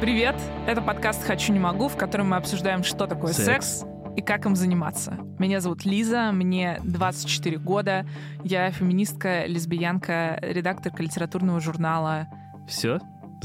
Привет! Это подкаст «Хочу, не могу», в котором мы обсуждаем, что такое секс, Секс. и как им заниматься. Меня зовут Лиза, мне 24 года, я феминистка, лесбиянка, редакторка литературного журнала. Все?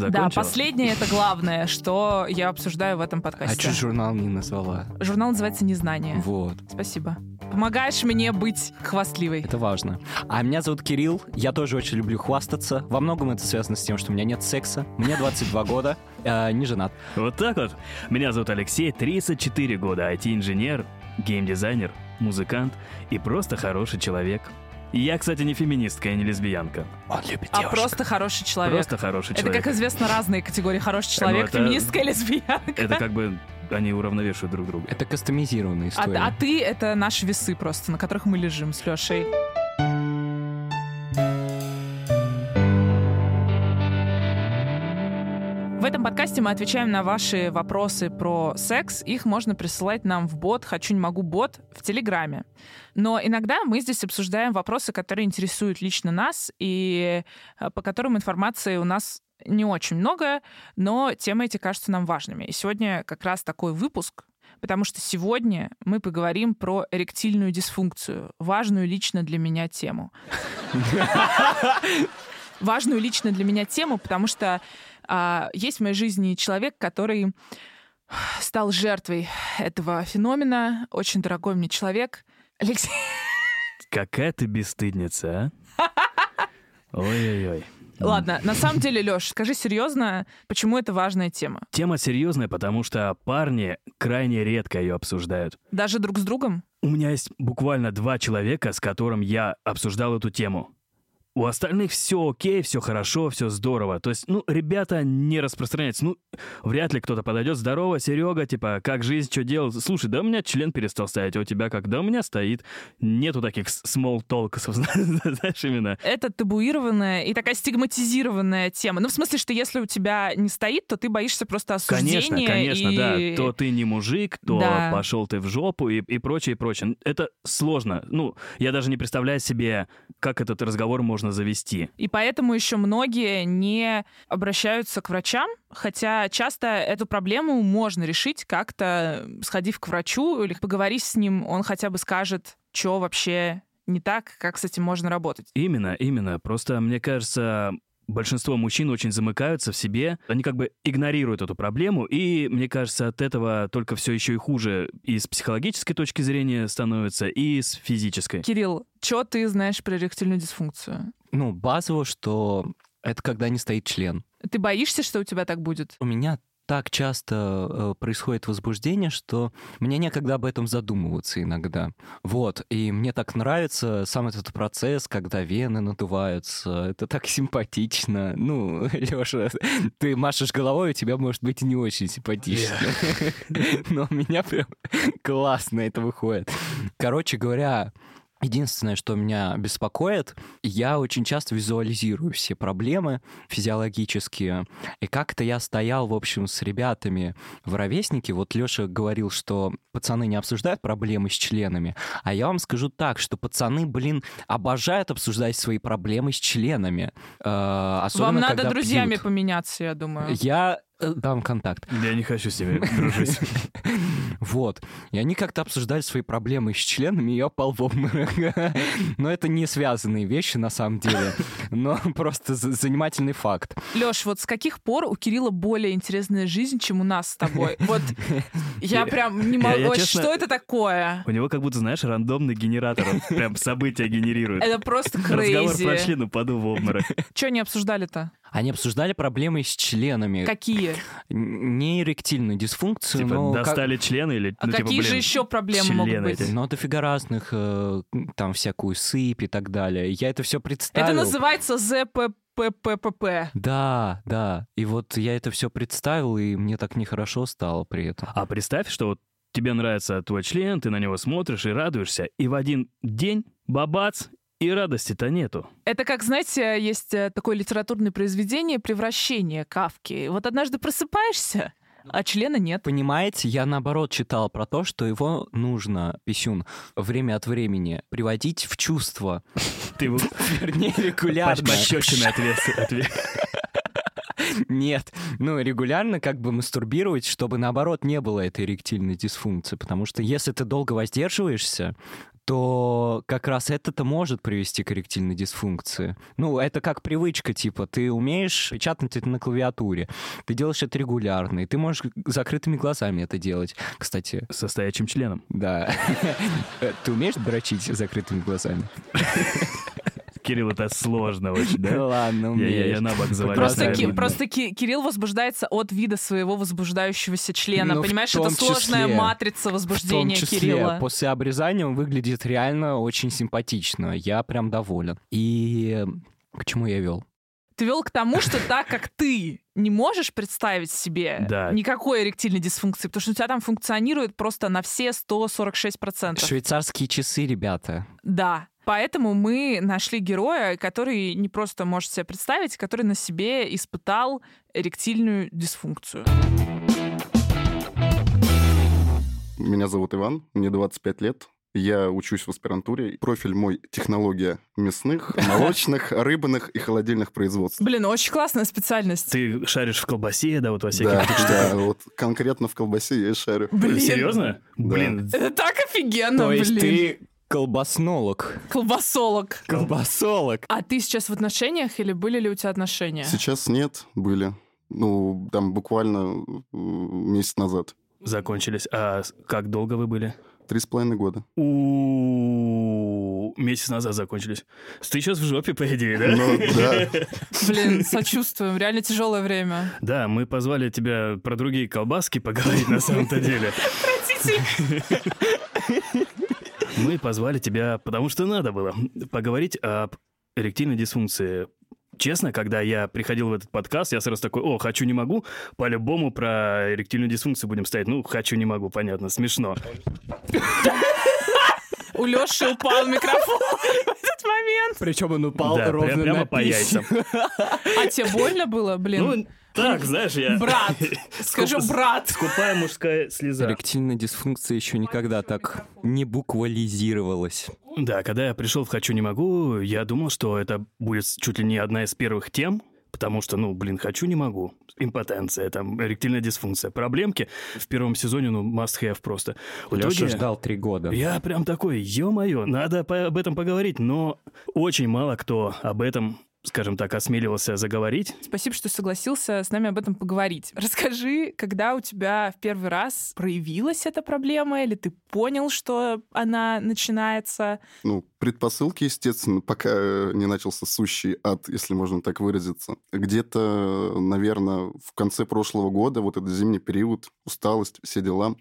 Да, Закончила? последнее — это главное, что я обсуждаю в этом А подкасте. что журнал не назвала? Журнал называется «Незнание». Вот, Спасибо. Помогаешь мне быть хвастливой. это важно. А меня зовут Кирилл, я тоже очень люблю хвастаться. Во многом это связано с тем, что у меня нет секса. Мне 22 года, э, не женат. Вот так вот. Меня зовут Алексей, 34 года, IT-инженер, геймдизайнер, музыкант и просто хороший человек. Я, кстати, не феминистка и не лесбиянка. Он любит А просто хороший человек. Просто хороший Это, человек. как известно, разные категории хороший человек, это- феминистка и лесбиянка. Это как бы они уравновешивают друг друга. Это кастомизированная А, история. а ты — это наши весы просто, на которых мы лежим с Лешей. В этом подкасте мы отвечаем на ваши вопросы про секс. Их можно присылать нам в бот «Хочу, не могу» бот в Телеграме. Но иногда мы здесь обсуждаем вопросы, которые интересуют лично нас, и э, по которым информации у нас не очень много, но темы эти кажутся нам важными. И сегодня как раз такой выпуск, потому что сегодня мы поговорим про эректильную дисфункцию, важную лично для меня тему. Важную лично для меня тему, потому что а, есть в моей жизни человек, который стал жертвой этого феномена, очень дорогой мне человек. Алексей, Какая ты бесстыдница, а? Ой-ой-ой. ладно, на самом деле, Лёш, скажи серьезно, почему это важная тема? Тема серьезная, потому что парни крайне редко ее обсуждают. Даже друг с другом? У меня есть буквально два человека, с которым я обсуждал эту тему. У остальных все окей, все хорошо, все здорово. То есть, ну, ребята не распространяются. Ну, вряд ли кто-то подойдет. Здорово, Серега, типа, как жизнь, что делал? Слушай, да у меня член перестал стоять, а у тебя как? Да у меня стоит. Нету таких small толков, знаешь, именно. Это табуированная и такая стигматизированная тема. Ну, в смысле, что если у тебя не стоит, то ты боишься просто осуждения. Конечно, конечно, и- да. То ты не мужик, то Да. пошел ты в жопу и, и прочее, и прочее. Это сложно. Ну, я даже не представляю себе, как этот разговор можно завести. И поэтому еще многие не обращаются к врачам, хотя часто эту проблему можно решить как-то, сходив к врачу или поговорив с ним, он хотя бы скажет, что вообще не так, как с этим можно работать. Именно, именно. Просто, мне кажется, большинство мужчин очень замыкаются в себе. Они как бы игнорируют эту проблему, и, мне кажется, от этого только все еще и хуже и с психологической точки зрения становится, и с физической. Кирилл, что ты знаешь про эректильную дисфункцию? Ну, базово, что это когда не стоит член. Ты боишься, что у тебя так будет? У меня так часто э, происходит возбуждение, что мне некогда об этом задумываться иногда. Вот, и мне так нравится сам этот процесс, когда вены надуваются. Это так симпатично. Ну, Лёша, ты машешь головой, у тебя может быть не очень симпатично. Но у меня прям классно это выходит. Короче говоря, Единственное, что меня беспокоит, я очень часто визуализирую все проблемы физиологические. И как-то я стоял, в общем, с ребятами в ровеснике. Вот Леша говорил, что пацаны не обсуждают проблемы с членами. А я вам скажу так, что пацаны, блин, обожают обсуждать свои проблемы с членами. Э, особенно, Вам надо когда друзьями пьют. поменяться, я думаю. Я э, дам контакт. Я не хочу с ними дружить. Вот. И они как-то обсуждали свои проблемы с членами, и я пал в обморок. Но это не связанные вещи, на самом деле. Но просто за- занимательный факт. Леш, вот с каких пор у Кирилла более интересная жизнь, чем у нас с тобой? Вот я прям не могу... Что это такое? У него как будто, знаешь, рандомный генератор. он Прям события генерирует. Это просто Разговор про крейзи. член, упаду в обморок. Что не обсуждали-то? Они обсуждали проблемы с членами. Какие? Н- Не эректильную дисфункцию, Типа, но... как- достали члены или... А ну, типа, какие же блин, еще проблемы могут быть? Но дофига разных, э, там, всякую сыпь и так далее. Я это все представил. Это называется ЗПППП. Да, да. И вот я это все представил, и мне так нехорошо стало при этом. А представь, что вот тебе нравится твой член, ты на него смотришь и радуешься, и в один день бабац, и радости-то нету. Это как, знаете, есть э, такое литературное произведение «Превращение Кавки». Вот однажды просыпаешься, а члена нет. Понимаете, я наоборот читал про то, что его нужно, писюн, время от времени приводить в чувство. Ты его Вернее, регулярно. пощечины ответ. ответ. Нет, ну регулярно как бы мастурбировать, чтобы наоборот не было этой эректильной дисфункции, потому что если ты долго воздерживаешься, то как раз это-то может привести к эректильной дисфункции. Ну, это как привычка, типа, ты умеешь печатать это на клавиатуре, ты делаешь это регулярно, и ты можешь закрытыми глазами это делать. Кстати, Со стоячим членом. да. Ты умеешь дрочить закрытыми глазами? Кирилл, это сложно очень, да? Ладно, Я, я, я умеешь. на бок. Просто. Ки- просто Ки- Кирилл возбуждается от вида своего возбуждающегося члена. Ну, Понимаешь, это сложная числе. матрица В том возбуждения числе, Кирилла. после обрезания он выглядит реально очень симпатично. Я прям доволен. И к чему я вел? Ты вел к тому, что так как ты не можешь представить себе Да. никакой эректильной дисфункции, потому что у тебя там функционирует просто на все 146%. Швейцарские часы, ребята. Да. Поэтому мы нашли героя, который не просто может себе представить, который на себе испытал эректильную дисфункцию. Меня зовут Иван, мне 25 лет. Я учусь в аспирантуре. Профиль мой — технология мясных, молочных, рыбных и холодильных производств. Блин, очень классная специальность. Ты шаришь в колбасе, да, вот во всяких Да, да, вот конкретно в колбасе я и шарю. Блин. Серьезно? Да. Блин, Это так офигенно, То есть блин. ты колбаснолог. Колбасолог. Колбасолог. А ты сейчас в отношениях или были ли у тебя отношения? Сейчас нет, были. Ну, там буквально месяц назад. закончились. А как долго вы были? Три с половиной года. У месяц назад закончились. Ты сейчас в жопе, по идее, да? Ну, да. Блин, сочувствуем. Реально тяжелое время. Да, мы позвали тебя про другие колбаски поговорить на самом-то деле. Мы позвали тебя, потому что надо было, поговорить об эректильной дисфункции. Честно, когда я приходил в этот подкаст, я сразу такой, о, хочу, не могу, по-любому про эректильную дисфункцию будем ставить. Ну, хочу, не могу, понятно, смешно. У Леши упал микрофон в этот момент. Причем он упал Да, ровно прям- прямо на по яйцам. А тебе больно было, блин? Ну, так, знаешь, я... Брат, скажу, брат. Скупая мужская слеза. Эректильная дисфункция еще никогда так не буквализировалась. Да, когда я пришел в «Хочу, не могу», я думал, что это будет чуть ли не одна из первых тем, потому что, ну, блин, «Хочу, не могу». Импотенция, там, эректильная дисфункция. Проблемки в первом сезоне, ну, must have просто. В Леша итоге ждал три года. Я прям такой, ё-моё, надо по- об этом поговорить, но очень мало кто об этом, скажем так, осмеливался заговорить. Спасибо, что согласился с нами об этом поговорить. Расскажи, когда у тебя в первый раз проявилась эта проблема, или ты понял, что она начинается? Ну, предпосылки, естественно, пока э, не начался сущий ад, если можно так выразиться. Где-то, наверное, в конце прошлого года, вот этот зимний период, усталость, все дела,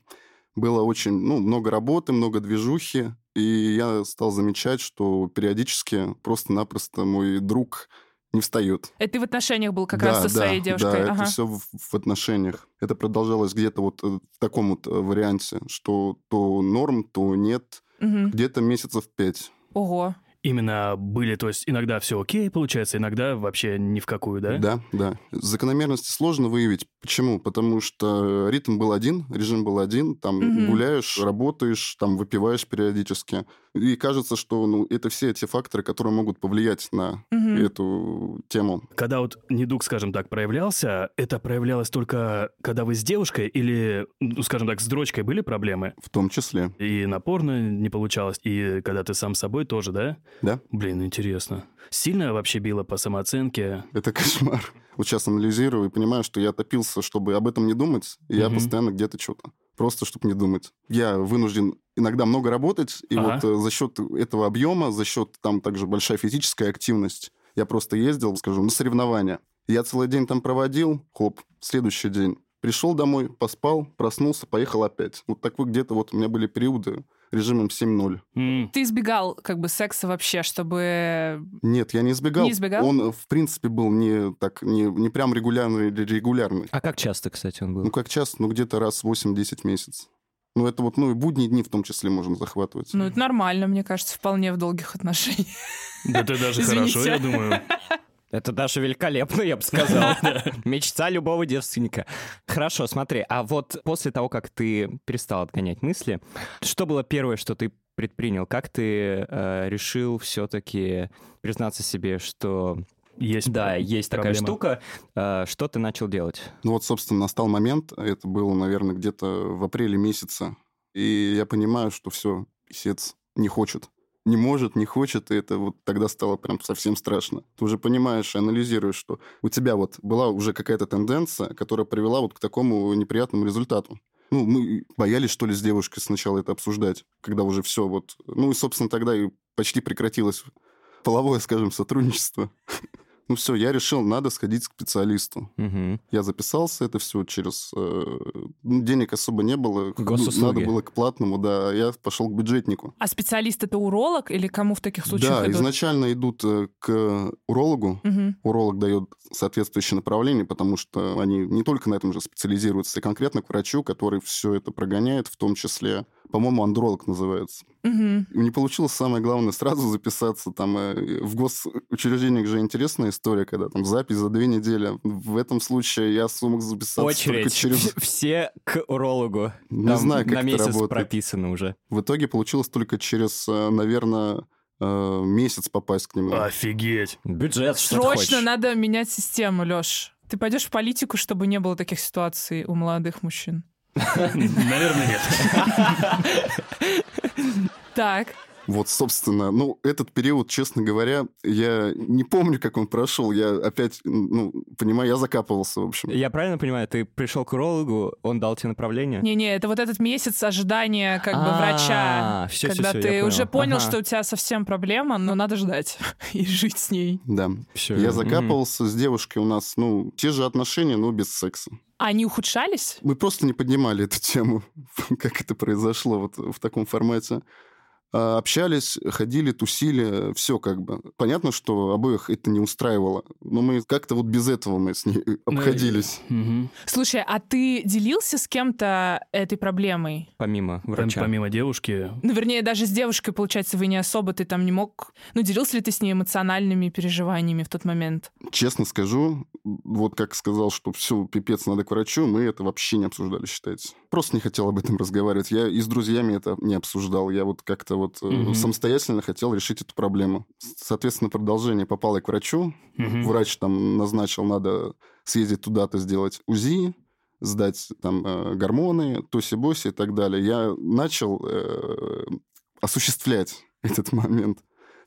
было очень, ну, много работы, много движухи, и я стал замечать, что периодически просто-напросто мой друг не встает. Это ты в отношениях был как раз со своей девушкой? Да, Ага. это все в, в отношениях. Это продолжалось где-то вот э, в таком вот э, варианте, что то норм, то нет, Мгм. где-то месяцев пять. Ого. Именно были, то есть иногда все окей, получается, иногда вообще ни в какую, да? Да, да. Закономерности сложно выявить. Почему? Потому что ритм был один, режим был один. Там Мгм. гуляешь, работаешь, там выпиваешь периодически. И кажется, что ну, это все эти факторы, которые могут повлиять на Мгм. эту тему. Когда вот недуг, скажем так, проявлялся, это проявлялось только когда вы с девушкой или, ну, скажем так, с дрочкой были проблемы? В том числе. И на порно не получалось, и когда ты сам с собой тоже, да? Да. Блин, интересно. Сильно вообще било по самооценке? Это кошмар. Вот сейчас анализирую и понимаю, что я топился, чтобы об этом не думать. И я Мгм. постоянно где-то что-то. Просто, чтобы не думать. Я вынужден иногда много работать, и Ага. вот э, за счет этого объема, за счет там также большая физическая активность, я просто ездил, скажем, на соревнования. Я целый день там проводил, хоп, следующий день. Пришел домой, поспал, проснулся, поехал опять. Вот так вот где-то вот у меня были периоды режимом 7-0. М, Ты избегал как бы секса вообще, чтобы... Нет, я не избегал. Не избегал? Он, э, в принципе, был не так, не, не прям регулярный или регулярный. А как часто, кстати, он был? Ну, как часто, ну, где-то раз в 8-10 месяцев. Ну, это вот, ну, и будние дни в том числе можно захватывать. Ну, это нормально, мне кажется, вполне в долгих отношениях. Да ты даже хорошо, я думаю. Это даже великолепно, я бы сказал. Мечта любого девственника. Хорошо, смотри, а вот после того, как ты перестал отгонять мысли, что было первое, что ты предпринял? Как ты э, решил все-таки признаться себе, что Есть да, есть такая штука, э, что ты начал делать? Ну вот, собственно, настал момент, это было, наверное, где-то в апреле месяце, и я понимаю, что все, писец не хочет. Не может, не хочет, и это вот тогда стало прям совсем страшно. Ты уже понимаешь и анализируешь, что у тебя вот была уже какая-то тенденция, которая привела вот к такому неприятному результату. Ну, мы боялись, что ли, с девушкой сначала это обсуждать, когда уже все вот... Ну, и, собственно, тогда и почти прекратилось половое, скажем, сотрудничество. Ну все, я решил, надо сходить к специалисту. Мгм. Я записался, это все через... э, ну, денег особо не было. Госуслуги. Надо было к платному, да. Я пошел к бюджетнику. А специалист это уролог или кому в таких случаях да, идут? изначально идут э, к урологу. Мгм. Уролог дает соответствующее направление, потому что они не только на этом же специализируются, и конкретно к врачу, который все это прогоняет, в том числе, по-моему, андролог называется. Мгм. Не получилось самое главное сразу записаться. Там э, в госучреждениях же интересная история, когда там запись за две недели. В этом случае я смог записаться только Очередь. через... Все к урологу. Не Там знаю, как на это месяц работает. прописано уже. В итоге получилось только через, наверное, месяц попасть к нему. Офигеть. Бюджет, что Срочно надо менять систему, Лёш. Ты пойдешь в политику, чтобы не было таких ситуаций у молодых мужчин. Наверное, нет. Так, Вот, собственно, ну, этот период, честно говоря, я не помню, как он прошел. Я опять, ну, понимаю, я закапывался, в общем. Я правильно понимаю, ты пришел к урологу, он дал тебе направление? не-не, это вот этот месяц ожидания как бы врача, А, всё, когда ты уже понял, Ага. что у тебя совсем проблема, но надо ждать и жить с ней. Да. Всё, Я закапывался с девушкой у нас, ну, те же отношения, но без секса. А Они ухудшались? Мы просто не поднимали эту тему, как это произошло вот в таком формате. А, Общались, ходили, тусили, все как бы. Понятно, что обоих это не устраивало, но мы как-то вот без этого мы с ней обходились. Мгм. Слушай, а ты делился с кем-то этой проблемой? Помимо Пом- врача. Помимо девушки, Ну, вернее, даже с девушкой, получается, вы не особо, ты там не мог... Ну, делился ли ты с ней эмоциональными переживаниями в тот момент? Честно скажу, вот как сказал, что все, пипец, надо к врачу, мы это вообще не обсуждали, считайте. Просто не хотел об этом разговаривать. Я и с друзьями это не обсуждал. Я вот как-то вот Мгм. самостоятельно хотел решить эту проблему. Соответственно, продолжение попало я к врачу. Мгм. Врач там назначил, надо съездить туда-то, сделать УЗИ, сдать там э, гормоны, тоси-боси и так далее. Я начал э, осуществлять этот момент.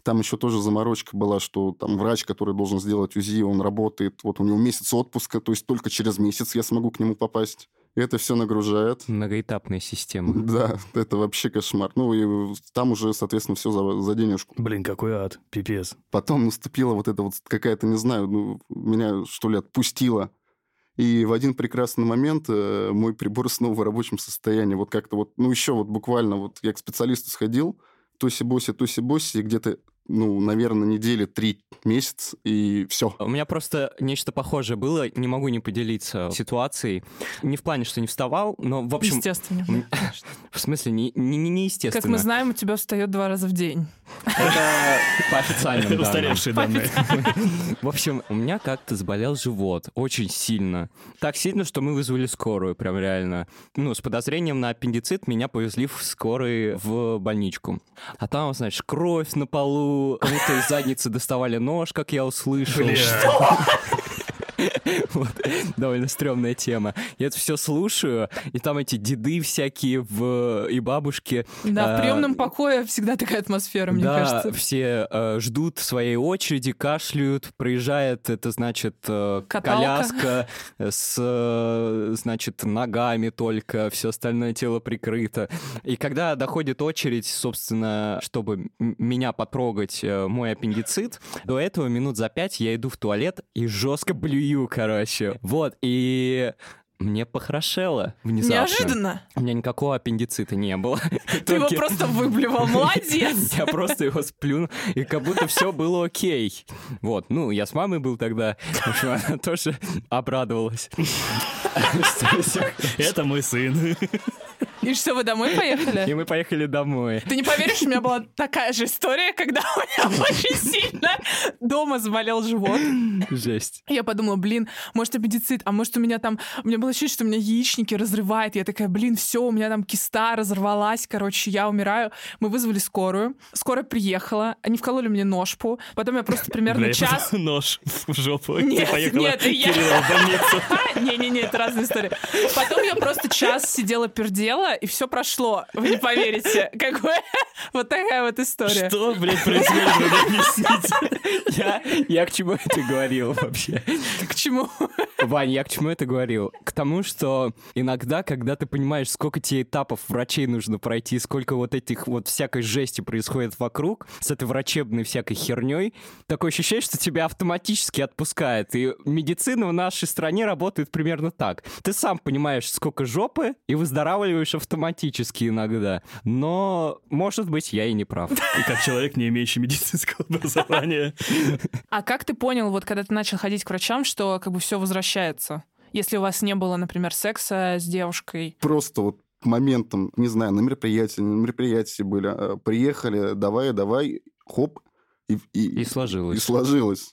Там еще тоже заморочка была, что там врач, который должен сделать УЗИ, он работает, вот у него месяц отпуска, то есть только через месяц я смогу к нему попасть. Это все нагружает. Многоэтапная система. Да, это вообще кошмар. Ну и там уже, соответственно, все за, за денежку. Блин, какой ад, пипец. Потом наступила вот эта вот какая-то, не знаю, ну, меня что ли отпустила. И в один прекрасный момент э, мой прибор снова в рабочем состоянии. Вот как-то вот, ну еще вот буквально вот я к специалисту сходил, тоси-боси, тоси-боси, и где-то, ну, наверное, недели три месяц, и все. У меня просто нечто похожее было, не могу не поделиться ситуацией. Не в плане, что не вставал, но, в общем, Естественно. в смысле, не, не, не неестественно. Как мы знаем, у тебя встает два раза в день. Это по официальным данным. Устаревшие данные. В общем, у меня как-то заболел живот очень сильно. Так сильно, что мы вызвали скорую, прям реально. Ну, с подозрением на аппендицит меня повезли в скорой в больничку. А там, знаешь, кровь на полу, кому-то из задницы доставали нож, как я услышал. Бля. Вот. Довольно стрёмная тема. Я это все слушаю, и там эти деды всякие в... и бабушки. Да, А, в приемном покое всегда такая атмосфера, мне да, кажется. все э, ждут своей очереди, кашляют, проезжает, это значит, э, коляска с, э, значит, ногами только, все остальное тело прикрыто. И когда доходит очередь, собственно, чтобы меня потрогать э, мой аппендицит, до этого минут за пять я иду в туалет и жестко блюю, короче. Вот, и мне похорошело внезапно. Неожиданно. У меня никакого аппендицита не было. Ты его просто выблевал. Молодец. я просто его сплюнул, и как будто все было окей. Вот, ну, я с мамой был тогда, в общем, она тоже обрадовалась. Это мой сын. И что, вы домой поехали? И мы поехали домой. Ты не поверишь, у меня была такая же история, когда у меня очень сильно дома заболел живот. Жесть. Я подумала, блин, может аппендицит, а может у меня там... У меня было ощущение, что у меня яичники разрывает. Я такая, блин, все, у меня там киста разорвалась, короче, я умираю. Мы вызвали скорую. Скорая приехала, они вкололи мне ножпу. Потом я просто примерно час... Нож в жопу. Нет, нет, я-. Не-не-не, это разная история. Потом я просто час сидела, пердела, и все прошло. Вы не поверите. Как бы вот такая вот история. Что, блядь, происходит? Надо объяснить. Я, я к чему это говорил вообще? К чему? Вань, я к чему это говорил? К тому, что иногда, когда ты понимаешь, сколько тебе этапов врачей нужно пройти, сколько вот этих вот всякой жести происходит вокруг, с этой врачебной всякой херней, такое ощущение, что тебя автоматически отпускает. И медицина в нашей стране работает примерно так. Ты сам понимаешь, сколько жопы, и выздоравливаешь автоматически иногда. Но, может быть, я и не прав. И как человек, не имеющий медицинского образования. А как ты понял, вот когда ты начал ходить к врачам, что как бы все возвращается? Если у вас не было, например, секса с девушкой. Просто вот моментом, не знаю, на мероприятии, на мероприятии были, а, приехали, давай, давай, хоп, и, и, И сложилось. и сложилось.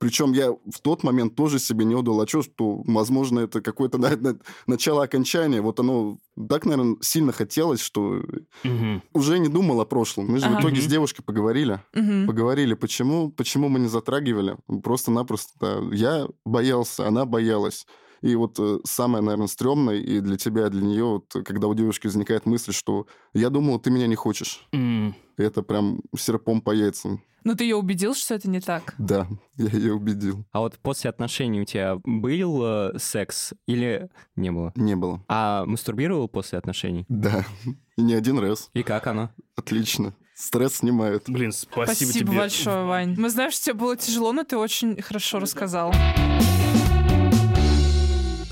Причем я в тот момент тоже себе не отдал отчет, что, возможно, это какое-то на- на- начало окончания. Вот оно так, наверное, сильно хотелось, что Мгм. уже не думал о прошлом. Мы же Ага. в итоге Мгм. с девушкой поговорили. Мгм. Поговорили, почему, почему мы не затрагивали. Просто-напросто да, я боялся, она боялась. И вот э, самое, наверное, стрёмное и для тебя, и для нее, вот, когда у девушки возникает мысль, что я думал, ты меня не хочешь. М. И это прям серпом по яйцам. Ну ты ее убедил, что это не так? Да, я ее убедил. А вот после отношений у тебя был э, секс или не было? Не было. А мастурбировал после отношений? Да, и не один раз. И как оно? Отлично. Стресс снимает. Блин, спасибо, Спасибо тебе. большое, Вань. Мы знаем, что тебе было тяжело, но ты очень хорошо рассказал.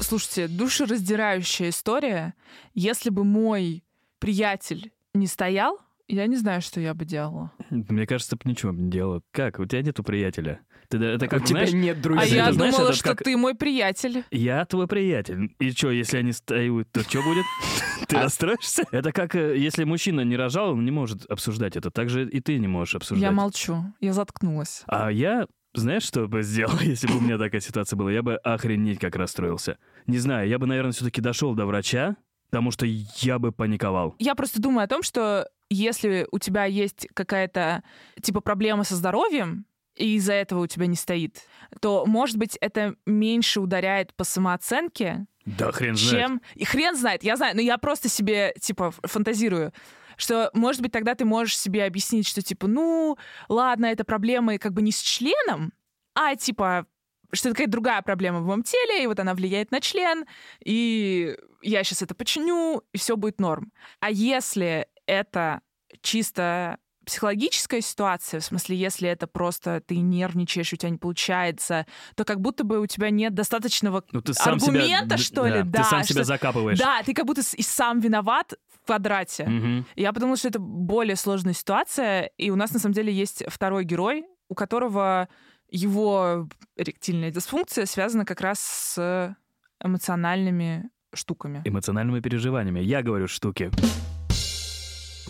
Слушайте, душераздирающая история. Если бы мой приятель не стоял, я не знаю, что я бы делала. Мне кажется, ты бы ничего не делал. Как? У тебя нету приятеля. Ты, это у как, тебя знаешь, нет А друзей. я это, знаешь, думала, это что как- ты мой приятель. я твой приятель. И что, если они стоят, то что будет? Ты А- расстроишься? Это как, э, если мужчина не рожал, он не может обсуждать это. Так же и ты не можешь обсуждать. Я молчу. Я заткнулась. А я, знаешь, что бы сделал, если бы у меня такая ситуация была? Я бы охренеть как расстроился. Не знаю, я бы, наверное, все-таки дошел до врача, потому что я бы паниковал. Я просто думаю о том, что если у тебя есть какая-то типа проблема со здоровьем, и из-за этого у тебя не стоит, то, может быть, это меньше ударяет по самооценке, Да хрен знает. чем... И хрен знает, я знаю, но я просто себе, типа, фантазирую, что, может быть, тогда ты можешь себе объяснить, что, типа, ну, ладно, это проблемы как бы не с членом, а, типа, что это какая-то другая проблема в моем теле, и вот она влияет на член, и я сейчас это починю, и все будет норм. А если это чисто психологическая ситуация, в смысле, если это просто ты нервничаешь, у тебя не получается, то как будто бы у тебя нет достаточного Ну, ты сам себя- аргумента, д- что ли, да, Ты сам себя что- закапываешь. да, ты как будто и сам виноват в квадрате. Мгм. Я подумала, что это более сложная ситуация, и у нас на самом деле есть второй герой, у которого его эректильная дисфункция связана как раз с эмоциональными штуками. Эмоциональными переживаниями. Я говорю штуки.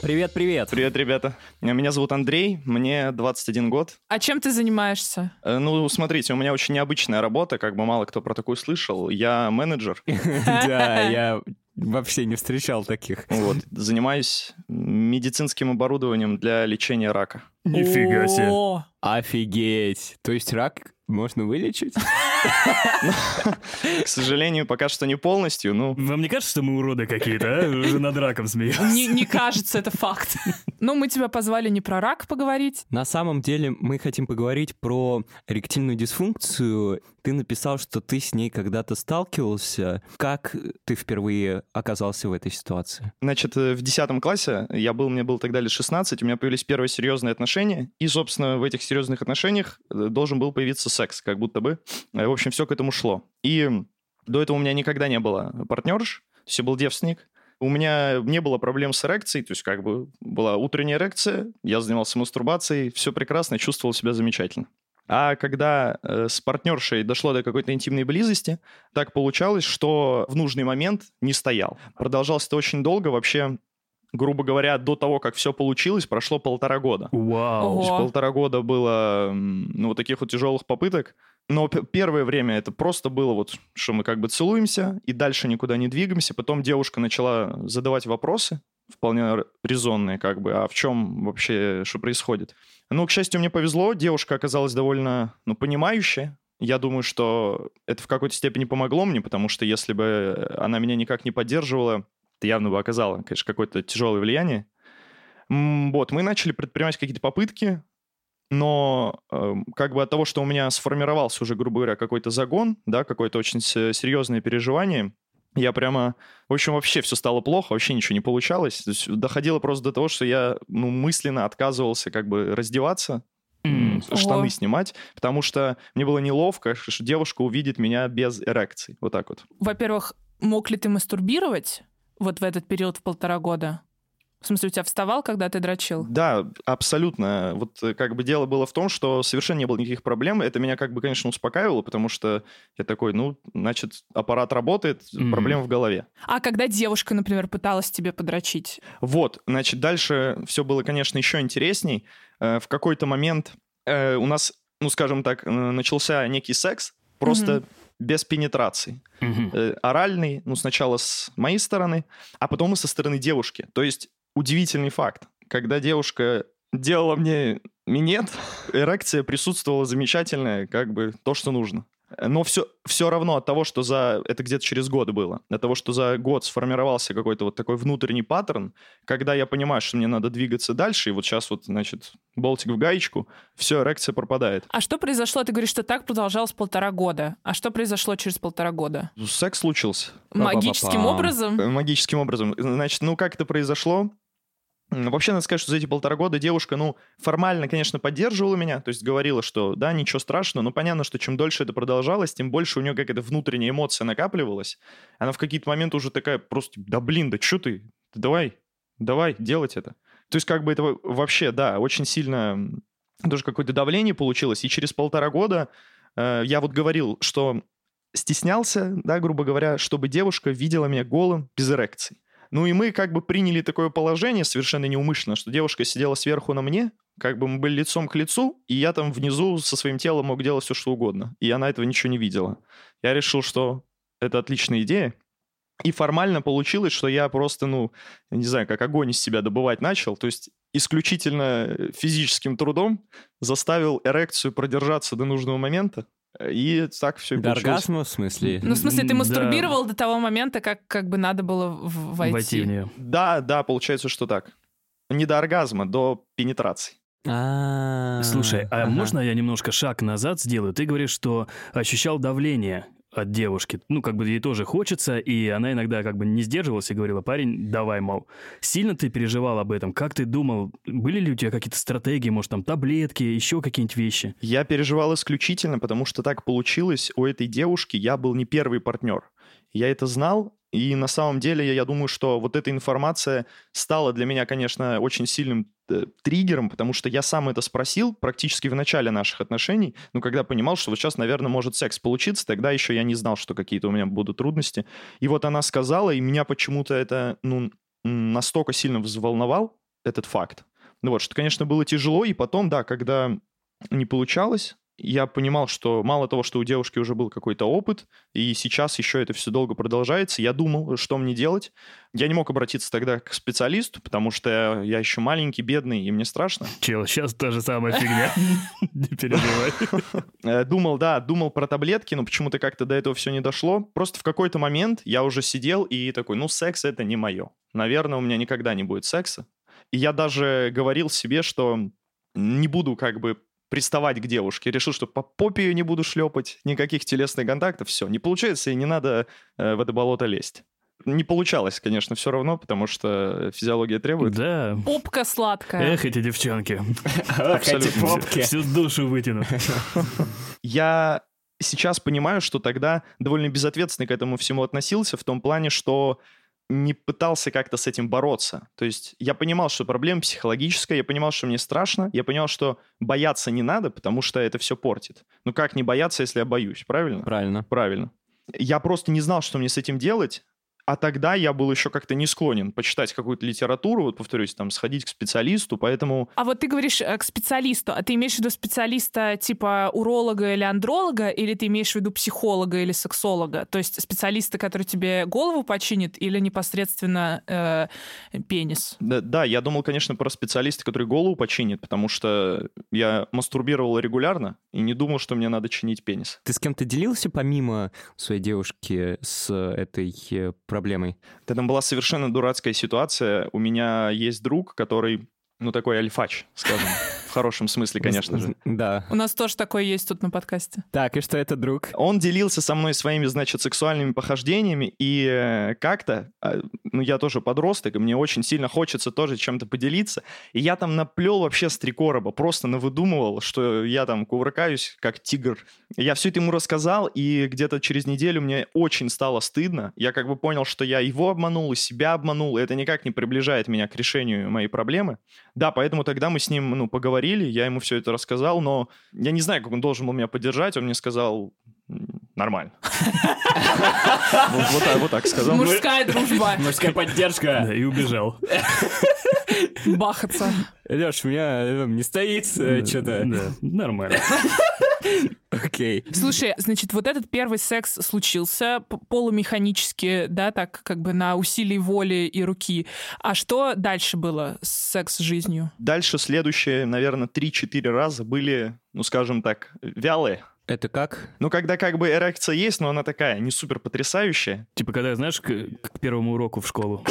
Привет, привет. Привет, ребята. Меня зовут Андрей, мне 21 год. А чем ты занимаешься? Э, Ну, смотрите, у меня очень необычная работа, как бы мало кто про такую слышал. Я менеджер, Да, я вообще не встречал таких. вот, занимаюсь медицинским оборудованием для лечения рака. Нифига себе. Офигеть. То есть рак можно вылечить? К сожалению, пока что не полностью, ну, Вам не кажется, что мы уроды какие-то, а? Уже над раком смеемся. Не, кажется, это факт. Ну, мы тебя позвали не про рак поговорить. На самом деле мы хотим поговорить про эректильную дисфункцию. Ты написал, что ты с ней когда-то сталкивался. Как ты впервые оказался в этой ситуации? Значит, э, в 10 классе я был, мне было тогда лет 16, у меня появились первые серьезные отношения, и, собственно, в этих серьезных отношениях э, должен был появиться секс, как будто бы. Э, В общем, все к этому шло. И до этого у меня никогда не было партнерш, я был девственник. У меня не было проблем с эрекцией, то есть как бы была утренняя эрекция, я занимался мастурбацией, все прекрасно, чувствовал себя замечательно. А когда э, с партнершей дошло до какой-то интимной близости, так получалось, что в нужный момент не стоял. Продолжалось это очень долго, вообще грубо говоря, до того, как все получилось, прошло полтора года. Вау. То есть полтора года было ну, вот таких вот тяжелых попыток. Но первое время это просто было вот, что мы как бы целуемся и дальше никуда не двигаемся. Потом девушка начала задавать вопросы, вполне резонные как бы, а в чем вообще, что происходит. Ну, к счастью, мне повезло, девушка оказалась довольно, ну, понимающая. Я думаю, что это в какой-то степени помогло мне, потому что если бы она меня никак не поддерживала, это явно бы оказало, конечно, какое-то тяжелое влияние. Вот, мы начали предпринимать какие-то попытки, но эм, как бы от того, что у меня сформировался уже, грубо говоря, какой-то загон, да, какое-то очень се- серьезное переживание, я прямо, в общем, вообще все стало плохо, вообще ничего не получалось. То есть доходило просто до того, что я, ну, мысленно отказывался как бы раздеваться, м, штаны Ого. снимать, потому что мне было неловко, что девушка увидит меня без эрекции. Вот так вот. Во-первых, мог ли ты мастурбировать вот в этот период в полтора года? В смысле, у тебя вставал, когда ты дрочил? Да, абсолютно. Вот э, как бы дело было в том, что совершенно не было никаких проблем. Это меня как бы, конечно, успокаивало, потому что я такой, ну, значит, аппарат работает, Мгм. проблема в голове. А когда девушка, например, пыталась тебе подрочить? Вот, значит, дальше все было, конечно, еще интересней. Э, В какой-то момент э, у нас, ну, скажем так, начался некий секс, просто Мгм. без пенетрации. Мгм. Э, Оральный, ну, сначала с моей стороны, а потом и со стороны девушки. То есть удивительный факт. Когда девушка делала мне минет, эрекция присутствовала замечательная, как бы то, что нужно. Но все, все равно от того, что за... Это где-то через год было. От того, что за год сформировался какой-то вот такой внутренний паттерн, когда я понимаю, что мне надо двигаться дальше, и вот сейчас вот, значит, болтик в гаечку, все, эрекция пропадает. А что произошло? Ты говоришь, что так продолжалось полтора года. А что произошло через полтора года? Секс случился. Магическим Па-па-па-пам. образом? Магическим образом. Значит, ну как это произошло? Вообще, надо сказать, что за эти полтора года девушка, ну, формально, конечно, поддерживала меня, то есть говорила, что да, ничего страшного, но понятно, что чем дольше это продолжалось, тем больше у нее какая-то внутренняя эмоция накапливалась. Она в какие-то моменты уже такая просто, да блин, да что ты, Да давай, давай, делать это. То есть как бы это во- вообще, да, очень сильно тоже какое-то давление получилось, и через полтора года э, я вот говорил, что стеснялся, да, грубо говоря, чтобы девушка видела меня голым, без эрекции. Ну и мы как бы приняли такое положение совершенно неумышленно, что девушка сидела сверху на мне, как бы мы были лицом к лицу, и я там внизу со своим телом мог делать все, что угодно. И она этого ничего не видела. Я решил, что это отличная идея. И формально получилось, что я просто, ну, не знаю, как огонь из себя добывать начал. То есть исключительно физическим трудом заставил эрекцию продержаться до нужного момента. И так все и До получилось. оргазма, в смысле? Ну, в смысле, ты Да. мастурбировал до того момента, как, как бы надо было войти. Войти в нее. Да, да, получается, что так. Не до оргазма, до пенетрации. А, Слушай, а ага. можно я немножко шаг назад сделаю? Ты говоришь, что ощущал давление от девушки. Ну, как бы ей тоже хочется, и она иногда как бы не сдерживалась и говорила, парень, давай, мол. Сильно ты переживал об этом? Как ты думал? Были ли у тебя какие-то стратегии, может, там таблетки, еще какие-нибудь вещи? Я переживал исключительно, потому что так получилось. У этой девушки я был не первый партнер. Я это знал, и на самом деле я, я думаю, что вот эта информация стала для меня, конечно, очень сильным триггером, потому что я сам это спросил практически в начале наших отношений, ну, когда понимал, что вот сейчас, наверное, может секс получиться, тогда еще я не знал, что какие-то у меня будут трудности. И вот она сказала, и меня почему-то это, ну, настолько сильно взволновал, этот факт. Ну вот, что, конечно, было тяжело, и потом, да, когда не получалось, я понимал, что мало того, что у девушки уже был какой-то опыт, и сейчас еще это все долго продолжается, я думал, что мне делать. Я не мог обратиться тогда к специалисту, потому что я еще маленький, бедный, и мне страшно. Чел, сейчас та же самая фигня. Не переживай. Э, Думал, да, думал про таблетки, но почему-то как-то до этого все не дошло. Просто в какой-то момент я уже сидел и такой, ну, секс это не мое. Наверное, у меня никогда не будет секса. И я даже говорил себе, что не буду как бы приставать к девушке. Решил, что по попе ее не буду шлепать, никаких телесных контактов, все. Не получается, и не надо э, в это болото лезть. Не получалось, конечно, все равно, потому что физиология требует. Да. Попка сладкая. Эх, эти девчонки. Ох, эти Абсолютно. попки. Всю душу вытянут. Я сейчас понимаю, что тогда довольно безответственно к этому всему относился, в том плане, что не пытался как-то с этим бороться. То есть я понимал, что проблема психологическая, я понимал, что мне страшно, я понимал, что бояться не надо, потому что это все портит. Ну как не бояться, если я боюсь, правильно? Правильно. Правильно. Я просто не знал, что мне с этим делать, а тогда я был еще как-то не склонен почитать какую-то литературу, вот повторюсь, там, сходить к специалисту, поэтому... А вот ты говоришь э, к специалисту, а ты имеешь в виду специалиста типа уролога или андролога, или ты имеешь в виду психолога или сексолога? То есть специалиста, который тебе голову починит, или непосредственно э, пенис? Да, да, я думал, конечно, про специалиста, который голову починит, потому что я мастурбировал регулярно и не думал, что мне надо чинить пенис. Ты с кем-то делился помимо своей девушки с этой проблемой? Это была совершенно дурацкая ситуация. У меня есть друг, который, ну, такой альфач, скажем. В хорошем смысле, конечно же. Да. У нас тоже такое есть тут на подкасте. Так, и что это друг? Он делился со мной своими, значит, сексуальными похождениями, и э, как-то, э, ну, я тоже подросток, и мне очень сильно хочется тоже чем-то поделиться, и я там наплел вообще с три короба, просто навыдумывал, что я там кувыркаюсь, как тигр. Я все это ему рассказал, и где-то через неделю мне очень стало стыдно. Я как бы понял, что я его обманул, и себя обманул, и это никак не приближает меня к решению моей проблемы. Да, поэтому тогда мы с ним, ну, поговорили, я ему все это рассказал, но я не знаю, как он должен был меня поддержать, он мне сказал, «М, нормально. Вот так- сказал. Мужская дружба. Мужская поддержка. Да, и убежал. Бахаться. Леш, у меня э, не стоит что-то. Да, нормально. Окей. Слушай, значит, вот этот первый секс случился полумеханически, да, так как бы на усилии воли и руки. А что дальше было с секс-жизнью? Дальше следующие, наверное, 3-4 раза были, ну, скажем так, вялые. Это как? Ну, когда как бы эрекция есть, но она такая не супер потрясающая. Типа, когда, знаешь, к, к первому уроку в школу.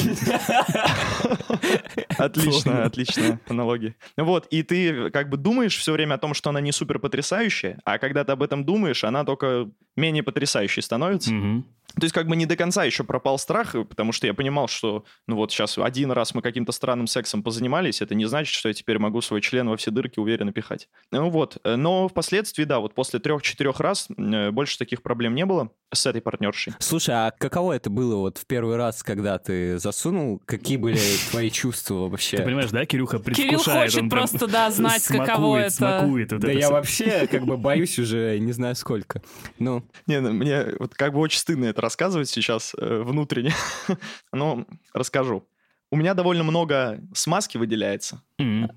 Отлично, отличная аналогия. Вот, и ты как бы думаешь все время о том, что она не супер потрясающая, а когда ты об этом думаешь, она только менее потрясающей становится. Мгм. То есть как бы не до конца еще пропал страх, потому что я понимал, что, ну вот сейчас один раз мы каким-то странным сексом позанимались, это не значит, что я теперь могу свой член во все дырки уверенно пихать. Ну вот, э, но впоследствии, да, вот после трех-четырех раз э, больше таких проблем не было с этой партнершей. Слушай, а каково это было вот в первый раз, когда ты засунул? Какие были твои чувства вообще? Ты понимаешь, да, Кирюха Кирилл предвкушает. хочет он прям просто, да, знать, каково это. Смакует Да я вообще как бы боюсь уже не знаю сколько. Ну, Не, ну, мне вот как бы очень стыдно это рассказывать сейчас э, внутренне, но расскажу. У меня довольно много смазки выделяется.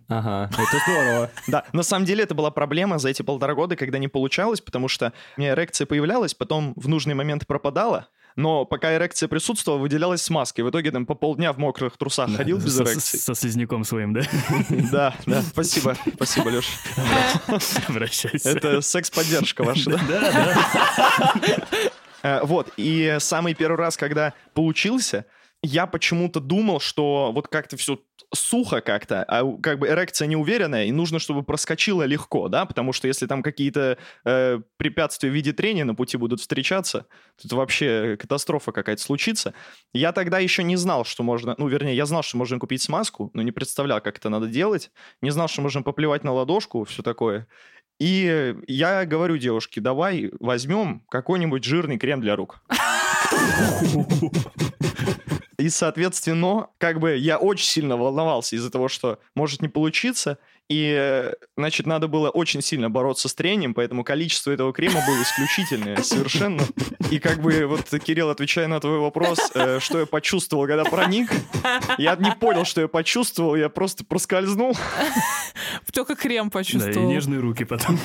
Ага, это здорово. Да, на самом деле это была проблема за эти полтора года, когда не получалось, потому что у меня эрекция появлялась, потом в нужный момент пропадала, но пока эрекция присутствовала, выделялась смазка. И в итоге там по полдня в мокрых трусах ходил без Со- эрекции. Со слизняком своим, да? Да, да, спасибо, спасибо, Леш. Обращайся. Это секс-поддержка ваша, да? Да, да. Э, Вот, и самый первый раз, когда получился, я почему-то думал, что вот как-то все сухо как-то, а как бы эрекция неуверенная, и нужно, чтобы проскочила легко, да, потому что если там какие-то э, препятствия в виде трения на пути будут встречаться, это вообще катастрофа какая-то случится. Я тогда еще не знал, что можно, ну, вернее, я знал, что можно купить смазку, но не представлял, как это надо делать, не знал, что можно поплевать на ладошку, все такое. И я говорю девушке, давай возьмем какой-нибудь жирный крем для рук. И, соответственно, как бы я очень сильно волновался из-за того, что может не получиться. И, э, значит, надо было очень сильно бороться с трением, поэтому количество этого крема было исключительное совершенно. И как бы вот, Кирилл, отвечая на твой вопрос, э, что я почувствовал, когда проник, я не понял, что я почувствовал, я просто проскользнул. Только крем Да, и почувствовал. нежные руки потом.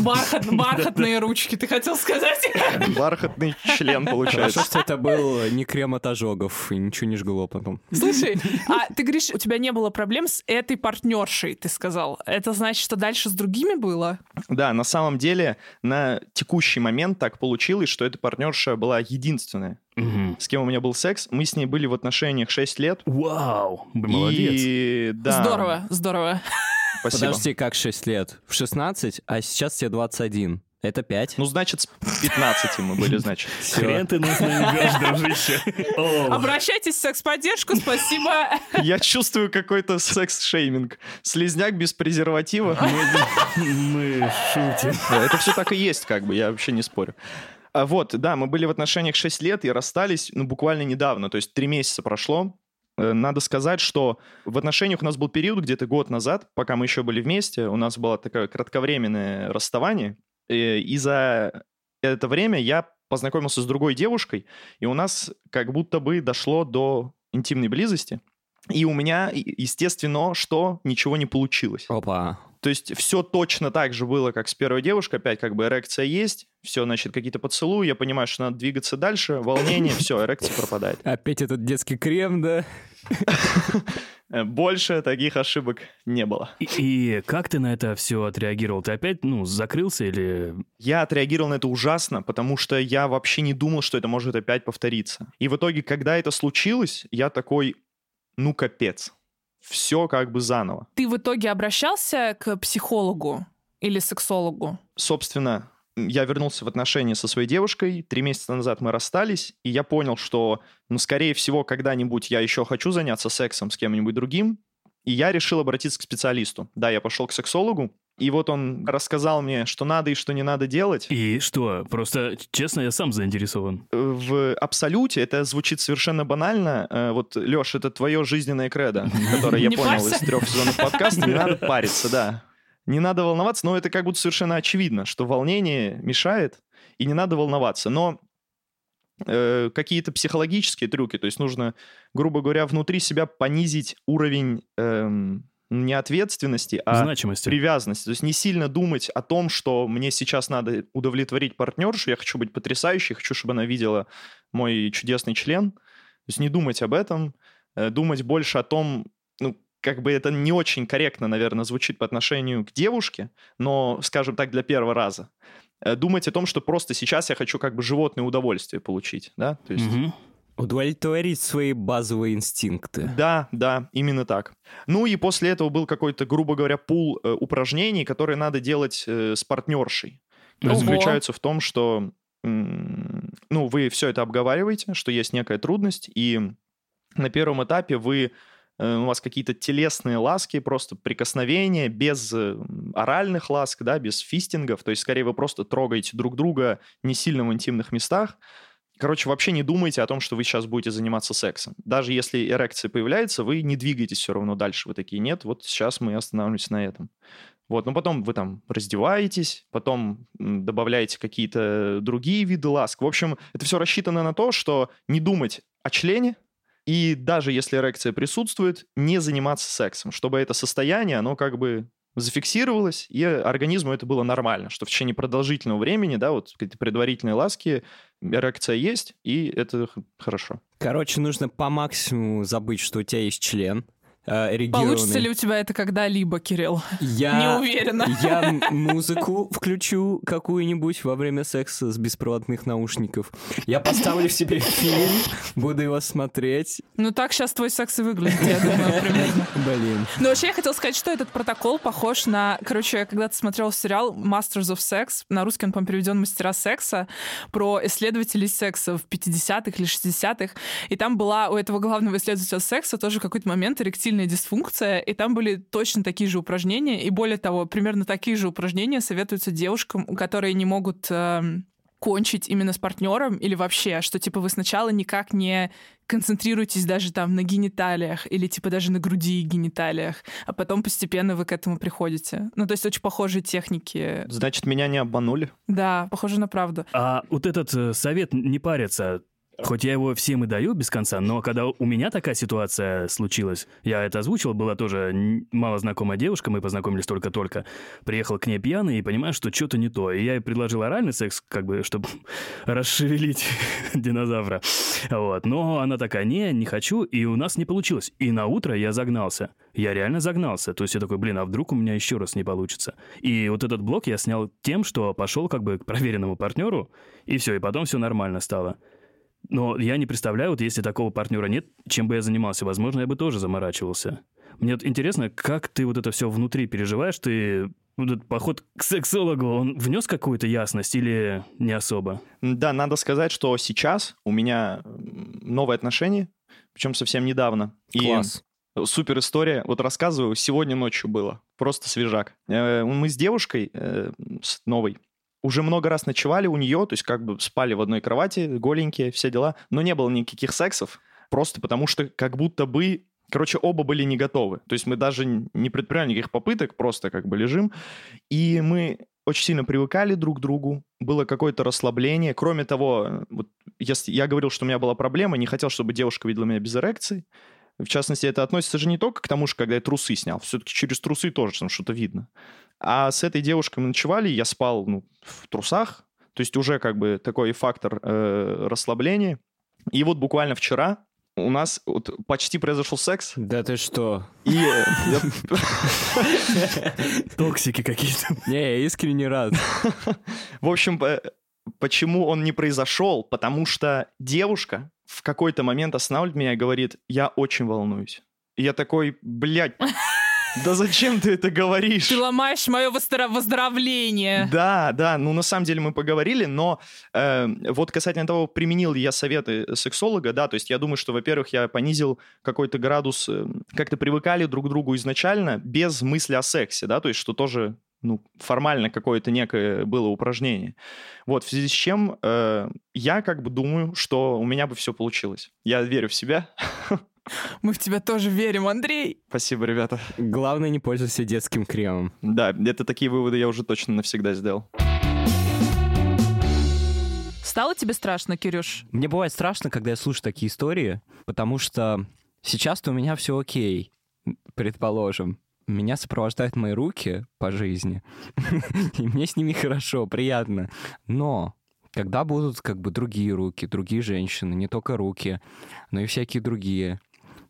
Бархат- бархатные ручки, ты хотел сказать? Бархатный член, Хорошо, получается. что это был не крем от ожогов, и ничего не жгло потом. Слушай, а ты говоришь, у тебя не было проблем с этой партнершей, ты сказал. Это значит, что дальше с другими было? Да, на самом деле на текущий момент так получилось, что эта партнерша была единственная, Мгм. с кем у меня был секс. Мы с ней были в отношениях 6 лет. Вау, вы молодец. И да, Здорово, здорово. Спасибо. Подожди, как 6 лет? В 16, а сейчас тебе 21. Это 5. Ну, значит, с 15 мы были, значит. Хрен ты нас наведешь, дружище. Обращайтесь в секс-поддержку, спасибо. Я чувствую какой-то секс-шейминг. Слизняк без презерватива. мы, шутим. Это все так и есть, как бы, я вообще не спорю. А вот, да, мы были в отношениях 6 лет и расстались, ну, буквально недавно, то есть 3 месяца прошло. Э, надо сказать, что в отношениях у нас был период где-то год назад, пока мы еще были вместе, у нас было такое кратковременное расставание, и за это время я познакомился с другой девушкой, и у нас как будто бы дошло до интимной близости. И у меня, естественно, что ничего не получилось. Опа. То есть все точно так же было, как с первой девушкой. Опять как бы эрекция есть, все, значит, какие-то поцелуи, я понимаю, что надо двигаться дальше, волнение, все, эрекция пропадает. Опять этот детский крем, да? Больше таких ошибок не было. И, и как ты на это все отреагировал? Ты опять, ну, закрылся или... Я отреагировал на это ужасно, потому что я вообще не думал, что это может опять повториться. И в итоге, когда это случилось, я такой, ну, капец все как бы заново. Ты в итоге обращался к психологу или сексологу? Собственно, я вернулся в отношения со своей девушкой, три месяца назад мы расстались, и я понял, что, ну, скорее всего, когда-нибудь я еще хочу заняться сексом с кем-нибудь другим, и я решил обратиться к специалисту. Да, я пошел к сексологу, и вот он рассказал мне, что надо и что не надо делать. И что? Просто, честно, я сам заинтересован. В абсолюте это звучит совершенно банально. Э, вот, Леш, это твое жизненное кредо, которое я понял из трех сезонов подкаста. Не надо париться, да. Не надо волноваться, но это как будто совершенно очевидно, что волнение мешает, и не надо волноваться. Но э, какие-то психологические трюки, то есть нужно, грубо говоря, внутри себя понизить уровень эм, не ответственности, а Значимости. привязанности. То есть не сильно думать о том, что мне сейчас надо удовлетворить партнершу, я хочу быть потрясающей, хочу, чтобы она видела мой чудесный член. То есть не думать об этом, э, думать больше о том, ну, как бы это не очень корректно, наверное, звучит по отношению к девушке, но, скажем так, для первого раза. Э, думать о том, что просто сейчас я хочу как бы животное удовольствие получить, да, то есть... Мгм. Удовлетворить свои базовые инстинкты. Да, да, именно так. Ну и после этого был какой-то, грубо говоря, пул э, упражнений, которые надо делать э, с партнершей. Ого. заключаются в том, что ну, вы все это обговариваете, что есть некая трудность, и на первом этапе вы у вас какие-то телесные ласки, просто прикосновения, без э, оральных ласк, да, без фистингов, то есть скорее вы просто трогаете друг друга не сильно в интимных местах, Короче, вообще не думайте о том, что вы сейчас будете заниматься сексом. Даже если эрекция появляется, вы не двигаетесь все равно дальше. Вы такие, нет, вот сейчас мы останавливаемся на этом. Вот, но потом вы там раздеваетесь, потом добавляете какие-то другие виды ласк. В общем, это все рассчитано на то, что не думать о члене, и даже если эрекция присутствует, не заниматься сексом, чтобы это состояние, оно как бы зафиксировалось, и организму это было нормально, что в течение продолжительного времени, да, вот какие-то предварительные ласки, эрекция есть, и это хорошо. Короче, нужно по максимуму забыть, что у тебя есть член. Э, эрегированный. Получится ли у тебя это когда-либо, Кирилл? Я... Не уверена. Я музыку включу какую-нибудь во время секса с беспроводных наушников. Я поставлю себе фильм, буду его смотреть. Ну так сейчас твой секс и выглядит, я думаю, примерно. Блин. Но вообще я хотела сказать, что этот протокол похож на... Короче, я когда-то смотрел сериал Masters of Sex, на русский он, по переведен «Мастера секса», про исследователей секса в 50-х или 60-х. И там была у этого главного исследователя секса тоже в какой-то момент эректильная дисфункция, и там были точно такие же упражнения, и более того, примерно такие же упражнения советуются девушкам, которые не могут эм, кончить именно с партнером или вообще, что типа вы сначала никак не концентрируетесь даже там на гениталиях или типа даже на груди и гениталиях, а потом постепенно вы к этому приходите. Ну, то есть очень похожие техники. Значит, меня не обманули. Да, похоже на правду. А вот этот э, совет не париться, хоть я его всем и даю без конца, но когда у меня такая ситуация случилась, я это озвучил, была тоже мало знакомая девушка, мы познакомились только-только, приехал к ней пьяный и понимаю, что что-то не то. И я ей предложил оральный секс, как бы, чтобы расшевелить динозавра. Вот. Но она такая, не, не хочу, и у нас не получилось. И на утро я загнался. Я реально загнался. То есть я такой, блин, а вдруг у меня еще раз не получится? И вот этот блок я снял тем, что пошел как бы к проверенному партнеру, и все, и потом все нормально стало. Но я не представляю, вот если такого партнера нет, чем бы я занимался. Возможно, я бы тоже заморачивался. Мне вот интересно, как ты вот это все внутри переживаешь? Ты вот этот поход к сексологу, он внес какую-то ясность или не особо? Да, надо сказать, что сейчас у меня новые отношения, причем совсем недавно. И Класс. Супер история. Вот рассказываю, сегодня ночью было. Просто свежак. Э, Мы с девушкой, э, с новой, уже много раз ночевали у нее, то есть как бы спали в одной кровати, голенькие, все дела, но не было никаких сексов, просто потому что как будто бы Короче, оба были не готовы. То есть мы даже не предприняли никаких попыток, просто как бы лежим. И мы очень сильно привыкали друг к другу, было какое-то расслабление. Кроме того, вот если я говорил, что у меня была проблема, не хотел, чтобы девушка видела меня без эрекции. В частности, это относится же не только к тому, что когда я трусы снял, все-таки через трусы тоже там что-то видно. А с этой девушкой мы ночевали, я спал ну, в трусах, то есть уже как бы такой фактор э, расслабления. И вот буквально вчера у нас вот почти произошел секс. Да ты что? И э, Токсики какие-то. Не, я искренне рад. В общем, э, почему он не произошел? Потому что девушка в какой-то момент останавливает меня и говорит, я очень волнуюсь. И я такой, блядь, да зачем ты это говоришь? Ты ломаешь мое выздоровление. Да, да, ну на самом деле мы поговорили, но э, вот касательно того, применил ли я советы сексолога, да, то есть я думаю, что, во-первых, я понизил какой-то градус, э, как-то привыкали друг к другу изначально, без мысли о сексе, да, то есть что тоже ну, формально какое-то некое было упражнение. Вот, в связи с чем э, я как бы думаю, что у меня бы все получилось. Я верю в себя. Мы в тебя тоже верим, Андрей. Спасибо, ребята. Главное, не пользуйся детским кремом. Да, это такие выводы я уже точно навсегда сделал. Стало тебе страшно, Кирюш? Мне бывает страшно, когда я слушаю такие истории, потому что сейчас-то у меня все окей, предположим. Меня сопровождают мои руки по жизни, и мне с ними хорошо, приятно. Но когда будут как бы другие руки, другие женщины, не только руки, но и всякие другие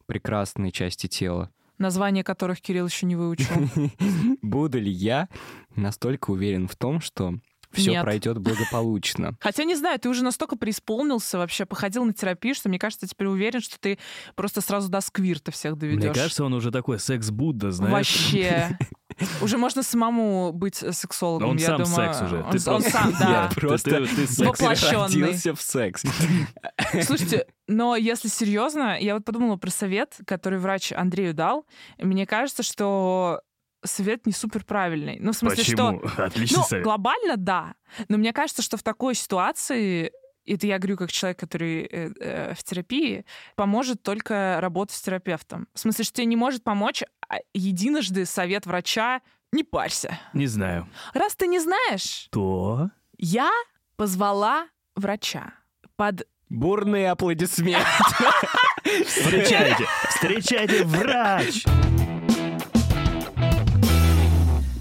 прекрасные части тела, Название которых Кирилл еще не выучил. буду ли я настолько уверен в том, что все Нет. пройдет благополучно? Хотя, не знаю, ты уже настолько преисполнился, вообще походил на терапию, что мне кажется, теперь уверен, что ты просто сразу до сквирта всех доведешь. Мне кажется, он уже такой секс-будда, знаешь. Вообще. Уже можно самому быть сексологом, Он я сам думаю. секс уже. Он, Ты он просто- сам, да. Ты- просто ты- ты секс. Воплощенный. в секс. Слушайте, но если серьезно, я вот подумала про совет, который врач Андрею дал. Мне кажется, что совет не супер правильный. Ну, в смысле, Почему? что... Отличный Ну, совет. глобально, да. Но мне кажется, что в такой ситуации это я говорю как человек, который э, э, в терапии, поможет только работа с терапевтом. В смысле, что тебе не может помочь а, единожды совет врача «не парься». Не знаю. Раз ты не знаешь, То? я позвала врача под Бурные аплодисменты. Встречайте! Встречайте, врач!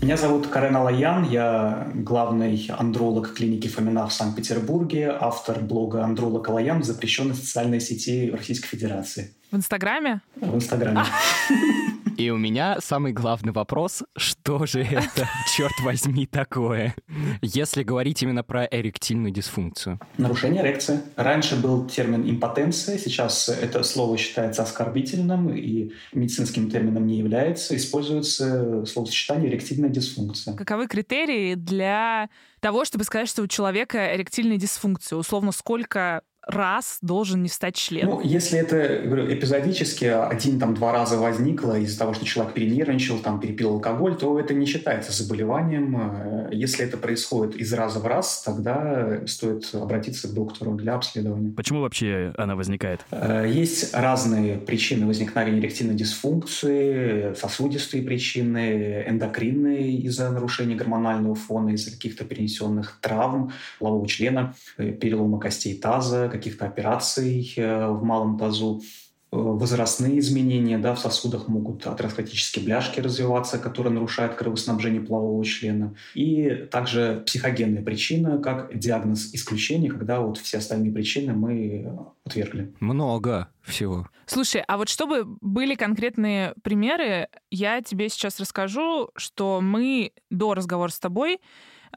Меня зовут Карен Алаян, я главный андролог клиники Фомина в Санкт-Петербурге, автор блога «Андролог Алаян» в запрещенной социальной сети Российской Федерации в Инстаграме. в Инстаграме. И у меня самый главный вопрос, что же это, черт возьми, такое? Если говорить именно про эректильную дисфункцию. Нарушение эрекции. Раньше был термин импотенция, сейчас это слово считается оскорбительным и медицинским термином не является. Используется словосочетание эректильная дисфункция. Каковы критерии для того, чтобы сказать, что у человека эректильная дисфункция? Условно, сколько раз должен не встать член? Ну, если это говорю, эпизодически один-два раза возникло из-за того, что человек перенервничал, там, перепил алкоголь, то это не считается заболеванием. Э, Если это происходит из раза в раз, тогда стоит обратиться к доктору для обследования. Почему вообще она возникает? Э, Есть разные причины возникновения эректильной дисфункции, сосудистые причины, эндокринные из-за нарушения гормонального фона, из-за каких-то перенесенных травм полового члена, э, перелома костей таза, каких-то операций э, в малом тазу. Э, Возрастные изменения да, в сосудах могут атеросклеротические бляшки развиваться, которые нарушают кровоснабжение полового члена. И также психогенная причина, как диагноз исключения, когда вот все остальные причины мы отвергли. Много всего. Слушай, а вот чтобы были конкретные примеры, я тебе сейчас расскажу, что мы до разговора с тобой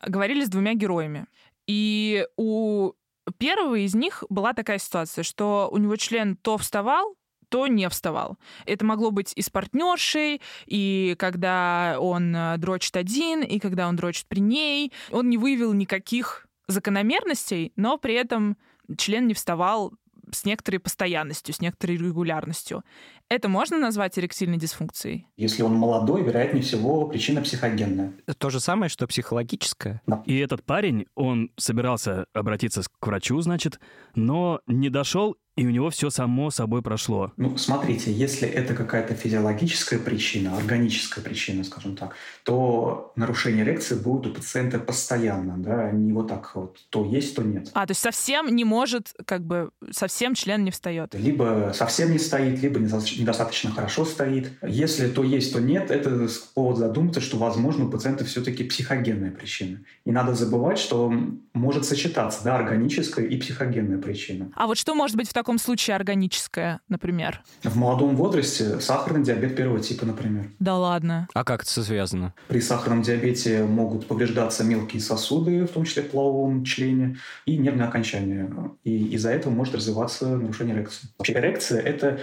говорили с двумя героями. И у первого из них была такая ситуация, что у него член то вставал, то не вставал. Это могло быть и с партнершей, и когда он э, дрочит один, и когда он дрочит при ней. Он не выявил никаких закономерностей, но при этом член не вставал с некоторой постоянностью, с некоторой регулярностью. Это можно назвать эректильной дисфункцией? Если он молодой, вероятнее всего, причина психогенная. То же самое, что психологическое. И этот парень, он собирался обратиться к врачу, значит, но не дошел и у него все само собой прошло. Ну, смотрите, если это какая-то физиологическая причина, органическая причина, скажем так, то нарушение эрекции будет у пациента постоянно, да, не вот так вот, то есть, то нет. А, то есть совсем не может, как бы, совсем член не встает? Либо совсем не стоит, либо недостаточно хорошо стоит. Если то есть, то нет, это повод задуматься, что, возможно, у пациента все-таки психогенная причина. И надо забывать, что может сочетаться, да, органическая и психогенная причина. А вот что может быть в таком случае органическое, например? В молодом возрасте сахарный диабет первого типа, например. Да ладно. А как это связано? При сахарном диабете могут повреждаться мелкие сосуды, в том числе в половом члене, и нервное окончание. И из-за этого может развиваться нарушение эрекции. Вообще эрекция – это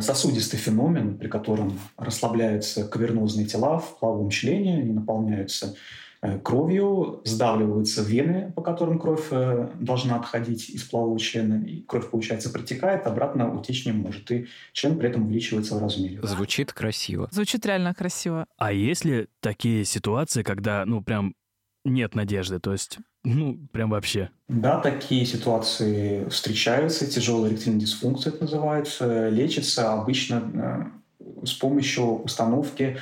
сосудистый феномен, при котором расслабляются кавернозные тела в половом члене, они наполняются Э, кровью, сдавливаются вены, по которым кровь э, должна отходить из полового члена, и кровь, получается, протекает, обратно утечь не может, и член при этом увеличивается в размере. Звучит красиво. Звучит реально красиво. А есть ли такие ситуации, когда, ну, прям нет надежды, то есть, ну, прям вообще? Да, такие ситуации встречаются, тяжелая эректильная дисфункция это называется, лечится обычно э, с помощью установки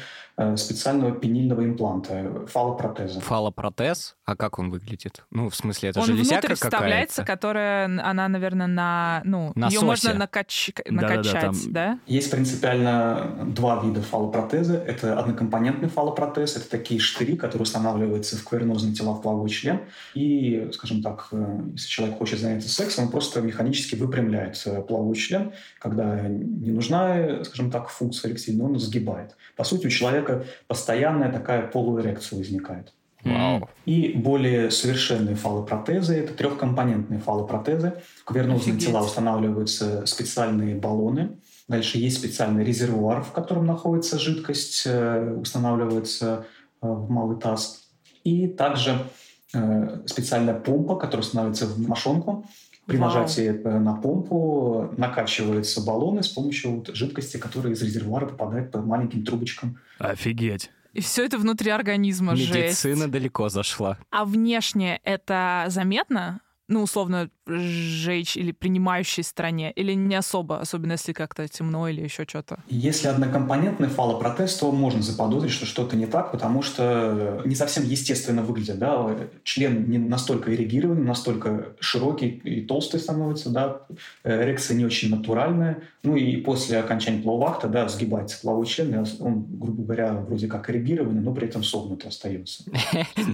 специального пенильного импланта, фалопротеза. Фалопротез? А как он выглядит? Ну, в смысле, это он железяка внутрь вставляется, которая, она, наверное, на... Ну, на ее можно накач... накачать, да, да, там... да? Есть принципиально два вида фалопротеза. Это однокомпонентный фалопротез. Это такие штыри, которые устанавливаются в кавернозные тела в половой член. И, скажем так, э, если человек хочет заняться сексом, он просто механически выпрямляет э, половой член. Когда не нужна, скажем так, функция эректильная, он сгибает. По сути, у человека человека постоянная такая полуэрекция возникает. Вау. И более совершенные фалопротезы – это трехкомпонентные фалопротезы. В кавернозные тела устанавливаются специальные баллоны. Дальше есть специальный резервуар, в котором находится жидкость, э, устанавливается э, в малый таз. И также э, специальная помпа, которая устанавливается в мошонку. При Вау. нажатии на помпу накачиваются баллоны с помощью жидкости, которая из резервуара попадает по маленьким трубочкам Офигеть. И все это внутри организма, Медицина жесть. далеко зашла. А внешне это заметно? ну, условно, сжечь или принимающей стране? Или не особо, особенно если как-то темно или еще что-то? Если однокомпонентный фалопротез, то можно заподозрить, что что-то не так, потому что не совсем естественно выглядит. Да? Член не настолько эрегированный, настолько широкий и толстый становится, да? эрекция не очень натуральная. Ну и после окончания полового акта да, сгибается половой член, он, грубо говоря, вроде как эрегированный, но при этом согнутый остается.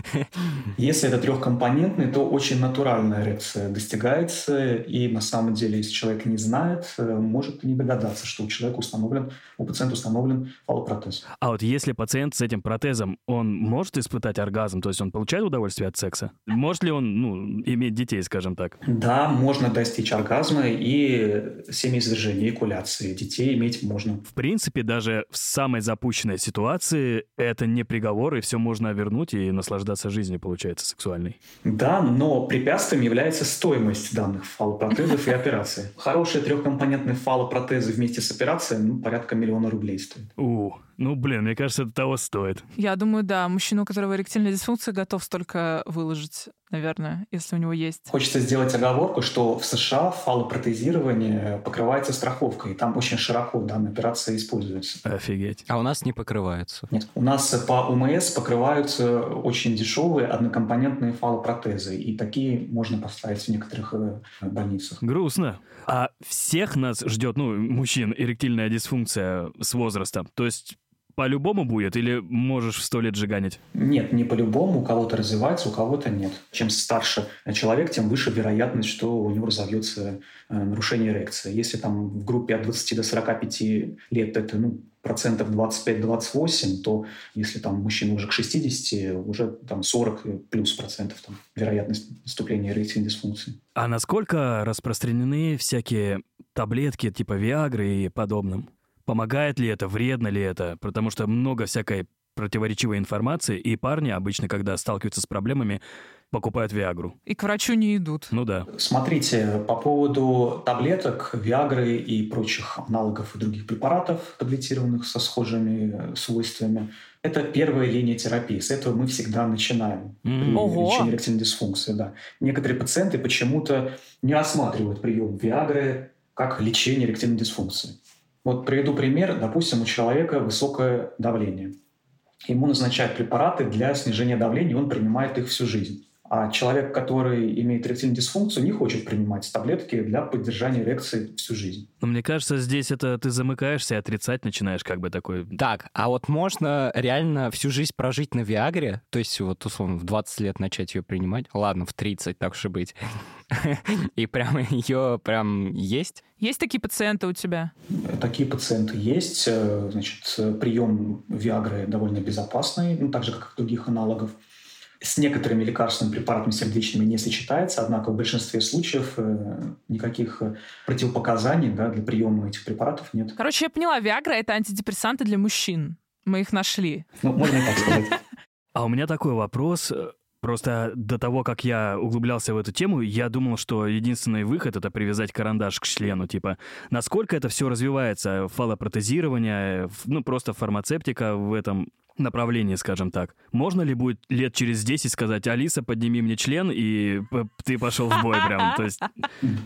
Если это трехкомпонентный, то очень натуральная эрекция достигается, и на самом деле, если человек не знает, э, может не догадаться, что у человека установлен, у пациента установлен фалопротез. А вот если пациент с этим протезом, он может испытать оргазм, то есть он получает удовольствие от секса? Может ли он, ну, иметь детей, скажем так? Да, можно достичь оргазма и семяизвержения, экуляции. Детей иметь можно. В принципе, даже в самой запущенной ситуации это не приговор, и все можно вернуть и наслаждаться жизнью, получается, сексуальной. Да, но препятствием является стоимость данных фалопротезов и операции. Хорошие трехкомпонентные фалопротезы вместе с операцией ну, порядка миллиона рублей стоят. Ну, блин, мне кажется, это того стоит. Я думаю, да. Мужчина, у которого эректильная дисфункция, готов столько выложить, наверное, если у него есть. Хочется сделать оговорку, что в США фалопротезирование покрывается страховкой. И там очень широко данная операция используется. Офигеть. А у нас не покрывается? Нет. У нас по УМС покрываются очень дешевые однокомпонентные фалопротезы. И такие можно поставить в некоторых э, больницах. Грустно. А всех нас ждет, ну, мужчин, эректильная дисфункция с возрастом. То есть по-любому будет или можешь в сто лет жиганить? Нет, не по-любому. У кого-то развивается, у кого-то нет. Чем старше человек, тем выше вероятность, что у него разовьется э, нарушение эрекции. Если там в группе от 20 до 45 лет это ну, процентов 25-28, то если там мужчина уже к 60, уже там 40 плюс процентов там, вероятность наступления эректильной дисфункции. А насколько распространены всякие таблетки типа Виагры и подобным? Помогает ли это, вредно ли это? Потому что много всякой противоречивой информации, и парни обычно, когда сталкиваются с проблемами, покупают Виагру. И к врачу не идут. Ну да. Смотрите, по поводу таблеток, Виагры и прочих аналогов и других препаратов, таблетированных со схожими свойствами, это первая линия терапии. С этого мы всегда начинаем при Ого. лечении эректильной дисфункции. Да. Некоторые пациенты почему-то не рассматривают прием Виагры как лечение эректильной дисфункции. Вот приведу пример. Допустим, у человека высокое давление. Ему назначают препараты для снижения давления, и он принимает их всю жизнь. А человек, который имеет эректильную дисфункцию, не хочет принимать таблетки для поддержания эрекции всю жизнь. Но мне кажется, здесь это ты замыкаешься и отрицать начинаешь, как бы такой... Так, а вот можно реально всю жизнь прожить на Виагре? То есть вот условно в 20 лет начать ее принимать? Ладно, в 30, так уж и быть. И прям ее прям есть? Есть такие пациенты у тебя? Такие пациенты есть. Э, Значит, прием Виагры довольно безопасный, ну, так же, как и других аналогов. С некоторыми лекарственными препаратами сердечными не сочетается, однако в большинстве случаев э, никаких противопоказаний да, для приема этих препаратов нет. Короче, я поняла, Виагра — это антидепрессанты для мужчин. Мы их нашли. Ну, можно и так сказать. А у меня такой вопрос. Просто до того, как я углублялся в эту тему, я думал, что единственный выход — это привязать карандаш к члену. Типа, насколько это все развивается? Фалопротезирование, ну, просто фармацевтика в этом направлении, скажем так. Можно ли будет лет через 10 сказать, Алиса, подними мне член, и ты пошел в бой прям? То есть,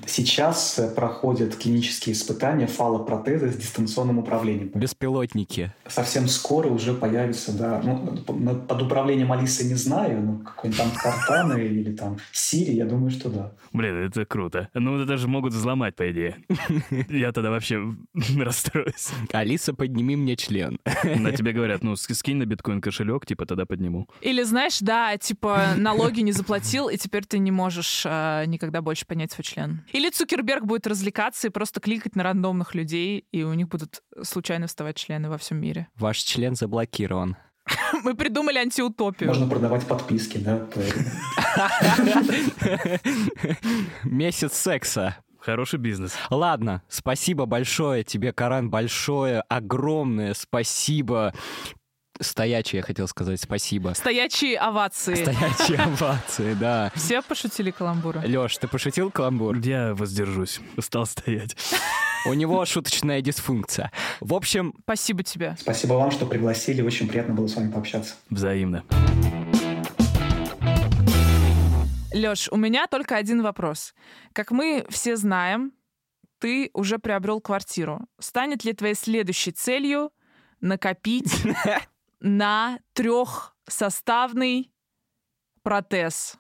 Сейчас э, проходят клинические испытания фалопротеза с дистанционным управлением. Беспилотники. Совсем скоро уже появится, да, ну, под управлением Алисы не знаю, но какой-нибудь там Картаны или там Сири, я думаю, что да. блин, это круто. Ну, это даже могут взломать, по идее. Я тогда вообще расстроюсь. Алиса, подними мне член. На тебе говорят, ну, ски- скинь на биткоин кошелек, типа, тогда подниму. Или, знаешь, да, типа налоги не заплатил, и теперь ты не можешь а, никогда больше понять свой член. Или Цукерберг будет развлекаться и просто кликать на рандомных людей, и у них будут случайно вставать члены во всем мире. Ваш член заблокирован. Мы придумали антиутопию. Можно продавать подписки, да. Месяц секса. Хороший бизнес. Ладно, спасибо большое тебе, Каран, большое, огромное спасибо. Стоячие, я хотел сказать, спасибо. Стоячие овации. Стоячие овации, да. Все пошутили каламбуры. Лёш, ты пошутил каламбур? Я воздержусь. Устал стоять. У него шуточная дисфункция. В общем, Спасибо тебе. Спасибо вам, что пригласили. Очень приятно было с вами пообщаться. Взаимно. Лёш, у меня только один вопрос. Как мы все знаем, ты уже приобрел квартиру. Станет ли твоей следующей целью накопить на трехсоставный протез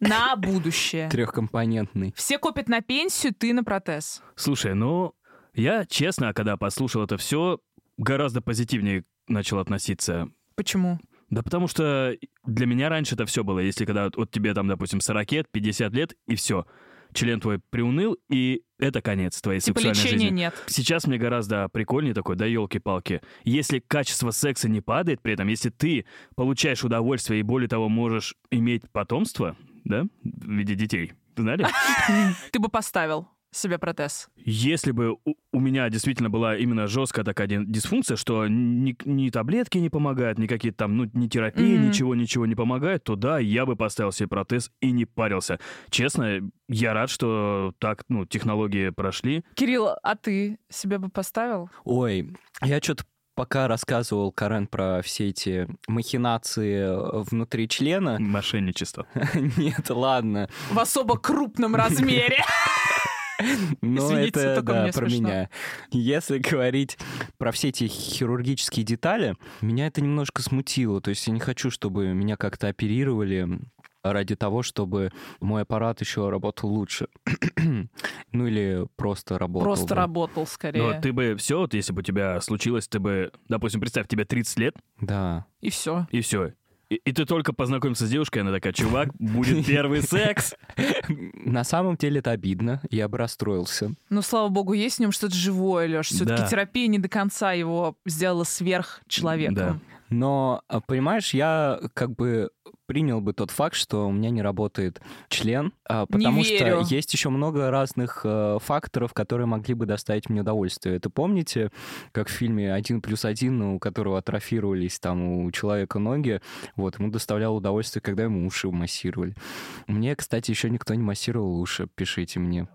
на будущее? трехкомпонентный. Все копят на пенсию, ты на протез. Слушай, ну, я, честно, когда послушал это все, гораздо позитивнее начал относиться. Почему? Да потому что для меня раньше это все было. Если когда вот, вот тебе там, допустим, 40 лет, 50 лет, и все. Член твой приуныл, и это конец твоей Типа сексуальной жизни. нет. Сейчас мне гораздо прикольнее такой, да елки-палки. Если качество секса не падает при этом, если ты получаешь удовольствие и более того можешь иметь потомство, да, в виде детей, знали? Ты бы поставил себе протез. Если бы у, у меня действительно была именно жесткая такая ди- дисфункция, что ни, ни таблетки не помогают, ни какие-то там, ну, ни терапии, Мгм. ничего, ничего не помогает, то да, я бы поставил себе протез и не парился. Честно, я рад, что так, ну, технологии прошли. Кирилл, а ты себе бы поставил? Ой, я что-то пока рассказывал, Карен, про все эти махинации э, внутри члена. Мошенничество. Нет, ладно. В особо крупном размере. Но Извините, это да, про смешно. меня. Если говорить про все эти хирургические детали, меня это немножко смутило. То есть я не хочу, чтобы меня как-то оперировали ради того, чтобы мой аппарат еще работал лучше. ну или просто работал. Просто бы. работал скорее. Но ты бы все, вот если бы у тебя случилось, ты бы, допустим, представь, тебе 30 лет, Да. И все. и все. И, и ты только познакомился с девушкой, она такая, чувак, будет первый секс. На самом деле это обидно, я бы расстроился. Ну, слава богу, есть в нем что-то живое, Леш. Все-таки Да. терапия не до конца его сделала сверхчеловеком. Да. Но, а, понимаешь, я как бы принял бы тот факт, что у меня не работает член, а, потому что есть еще много разных э, факторов, которые могли бы доставить мне удовольствие. Это помните, как в фильме «Один плюс один», у которого атрофировались там у человека ноги, вот, ему доставляло удовольствие, когда ему уши массировали. Мне, кстати, еще никто не массировал уши, пишите мне.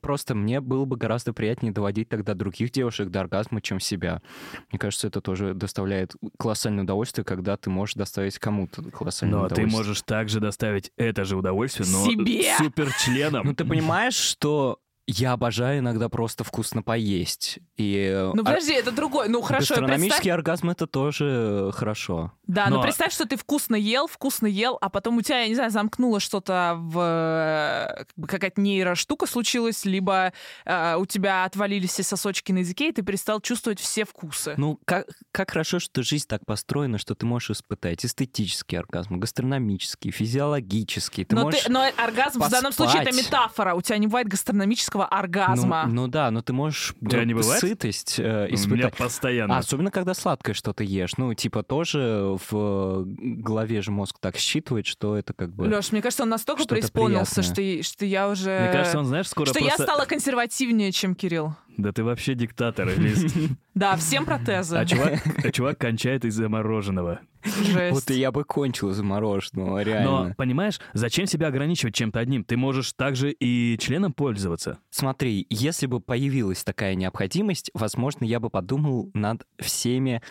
Просто мне было бы гораздо приятнее доводить тогда других девушек до оргазма, чем себя. Мне кажется, это тоже доставляет колоссальное удовольствие, когда ты можешь доставить кому-то колоссальное Но ты можешь также доставить это же удовольствие, но Себе! суперчленом. Ну, ты понимаешь, что я обожаю иногда просто вкусно поесть. И э, Ну ор- подожди, это другой. Ну хорошо, представь. гастрономический оргазм — это тоже хорошо. Да, но Но- представь, что ты вкусно ел, вкусно ел, а потом у тебя, я не знаю, замкнуло что-то в... э, как бы Какая-то нейроштука случилась, либо э, у тебя отвалились все сосочки на языке, и ты перестал чувствовать все вкусы. Ну, как, как хорошо, что жизнь так построена, что ты можешь испытать эстетический оргазм, гастрономический, физиологический. Ты но, можешь... ты, но оргазм в данном случае это поспать. метафора. У тебя не бывает гастрономического оргазма. Ну, ну да, но ты можешь э, не бывает? сытость э, У меня испытать. постоянно. А, особенно, когда сладкое что-то ешь. Ну, типа, тоже в голове же мозг так считывает, что это как бы... Леш, мне кажется, он настолько преисполнился, что, что я уже... Мне кажется, он, знаешь, скоро что просто... я стала консервативнее, чем Кирилл. Да ты вообще диктатор, Лиз. Да, всем протезы. А чувак, а чувак кончает из-за мороженого. Жесть. Вот и я бы кончил из мороженого, реально. Но, понимаешь, зачем себя ограничивать чем-то одним? Ты можешь также и членом пользоваться. Смотри, если бы появилась такая необходимость, возможно, я бы подумал над всеми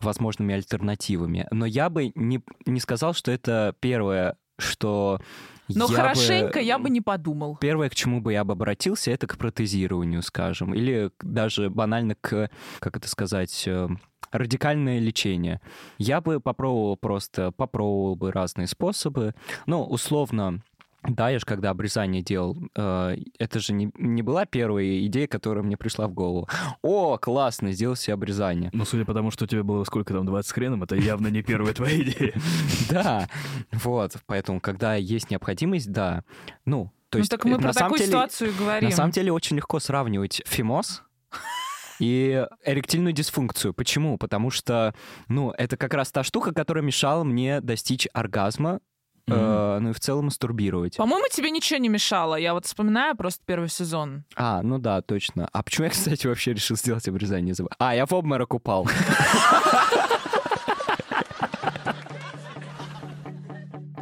возможными альтернативами. Но я бы не, не сказал, что это первое, что Но я хорошенько бы... я бы не подумал. Первое, к чему бы я бы обратился, это к протезированию, скажем, или даже банально к, как это сказать, э, радикальное лечение. Я бы попробовал просто, попробовал бы разные способы. Ну, условно, да, я же когда обрезание делал, э, это же не, не была первая идея, которая мне пришла в голову. О, классно, сделал себе обрезание. Ну, судя по тому, что тебе было сколько там, 20 с хреном, это явно не первая твоя идея. Да, вот, поэтому, когда есть необходимость, да. Ну, то ну есть, так мы э, про такую ситуацию говорим. На самом деле очень легко сравнивать фимоз и эректильную дисфункцию. Почему? Потому что, ну, это как раз та штука, которая мешала мне достичь оргазма, э, ну и в целом мастурбировать. По-моему, тебе ничего не мешало. Я вот вспоминаю просто первый сезон. А, ну да, точно. А почему я, кстати, вообще решил сделать обрезание? А, я в обморок упал.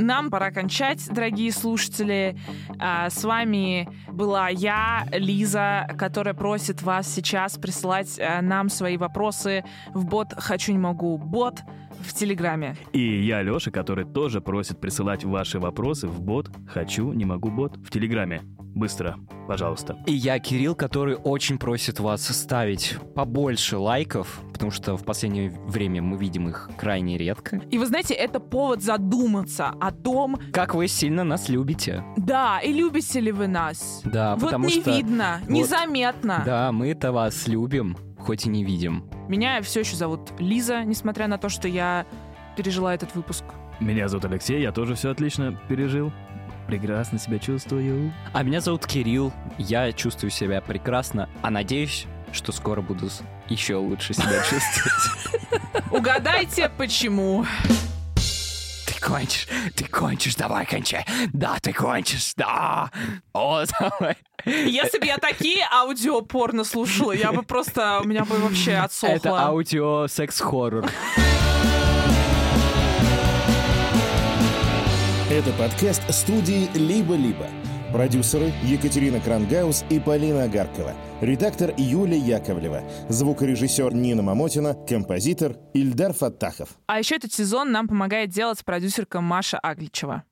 Нам пора кончать, дорогие слушатели. А, С вами была я, Лиза, которая просит вас сейчас присылать а, нам свои вопросы в бот «Хочу, не могу» бот в Телеграме. И я, Леша, который тоже просит присылать ваши вопросы в бот «Хочу, не могу бот» в Телеграме. Быстро, пожалуйста. И я, Кирилл, который очень просит вас ставить побольше лайков, потому что в последнее время мы видим их крайне редко. И вы знаете, это повод задуматься о том, Как вы сильно нас любите. да, и любите ли вы нас. Да, вот потому не что... видно, вот- незаметно. Да, мы-то вас любим, хоть и не видим. Меня все еще зовут Лиза, несмотря на то, что я пережила этот выпуск. Меня зовут Алексей, я тоже все отлично пережил. Прекрасно себя чувствую. А меня зовут Кирилл, я чувствую себя прекрасно, а надеюсь, что скоро буду еще лучше себя чувствовать. Угадайте, почему. Ты кончишь, ты кончишь, давай кончай. Да, ты кончишь, да. О, давай. Если бы я такие аудио порно слушала, я бы просто... У меня бы вообще отсохло. Это аудио секс-хоррор. Это подкаст студии «Либо-либо». Продюсеры Екатерина Крангаус и Полина Агаркова. Редактор Юлия Яковлева. Звукорежиссер Нина Мамотина. Композитор Ильдар Фаттахов. А еще этот сезон нам помогает делать продюсерка Маша Агличева.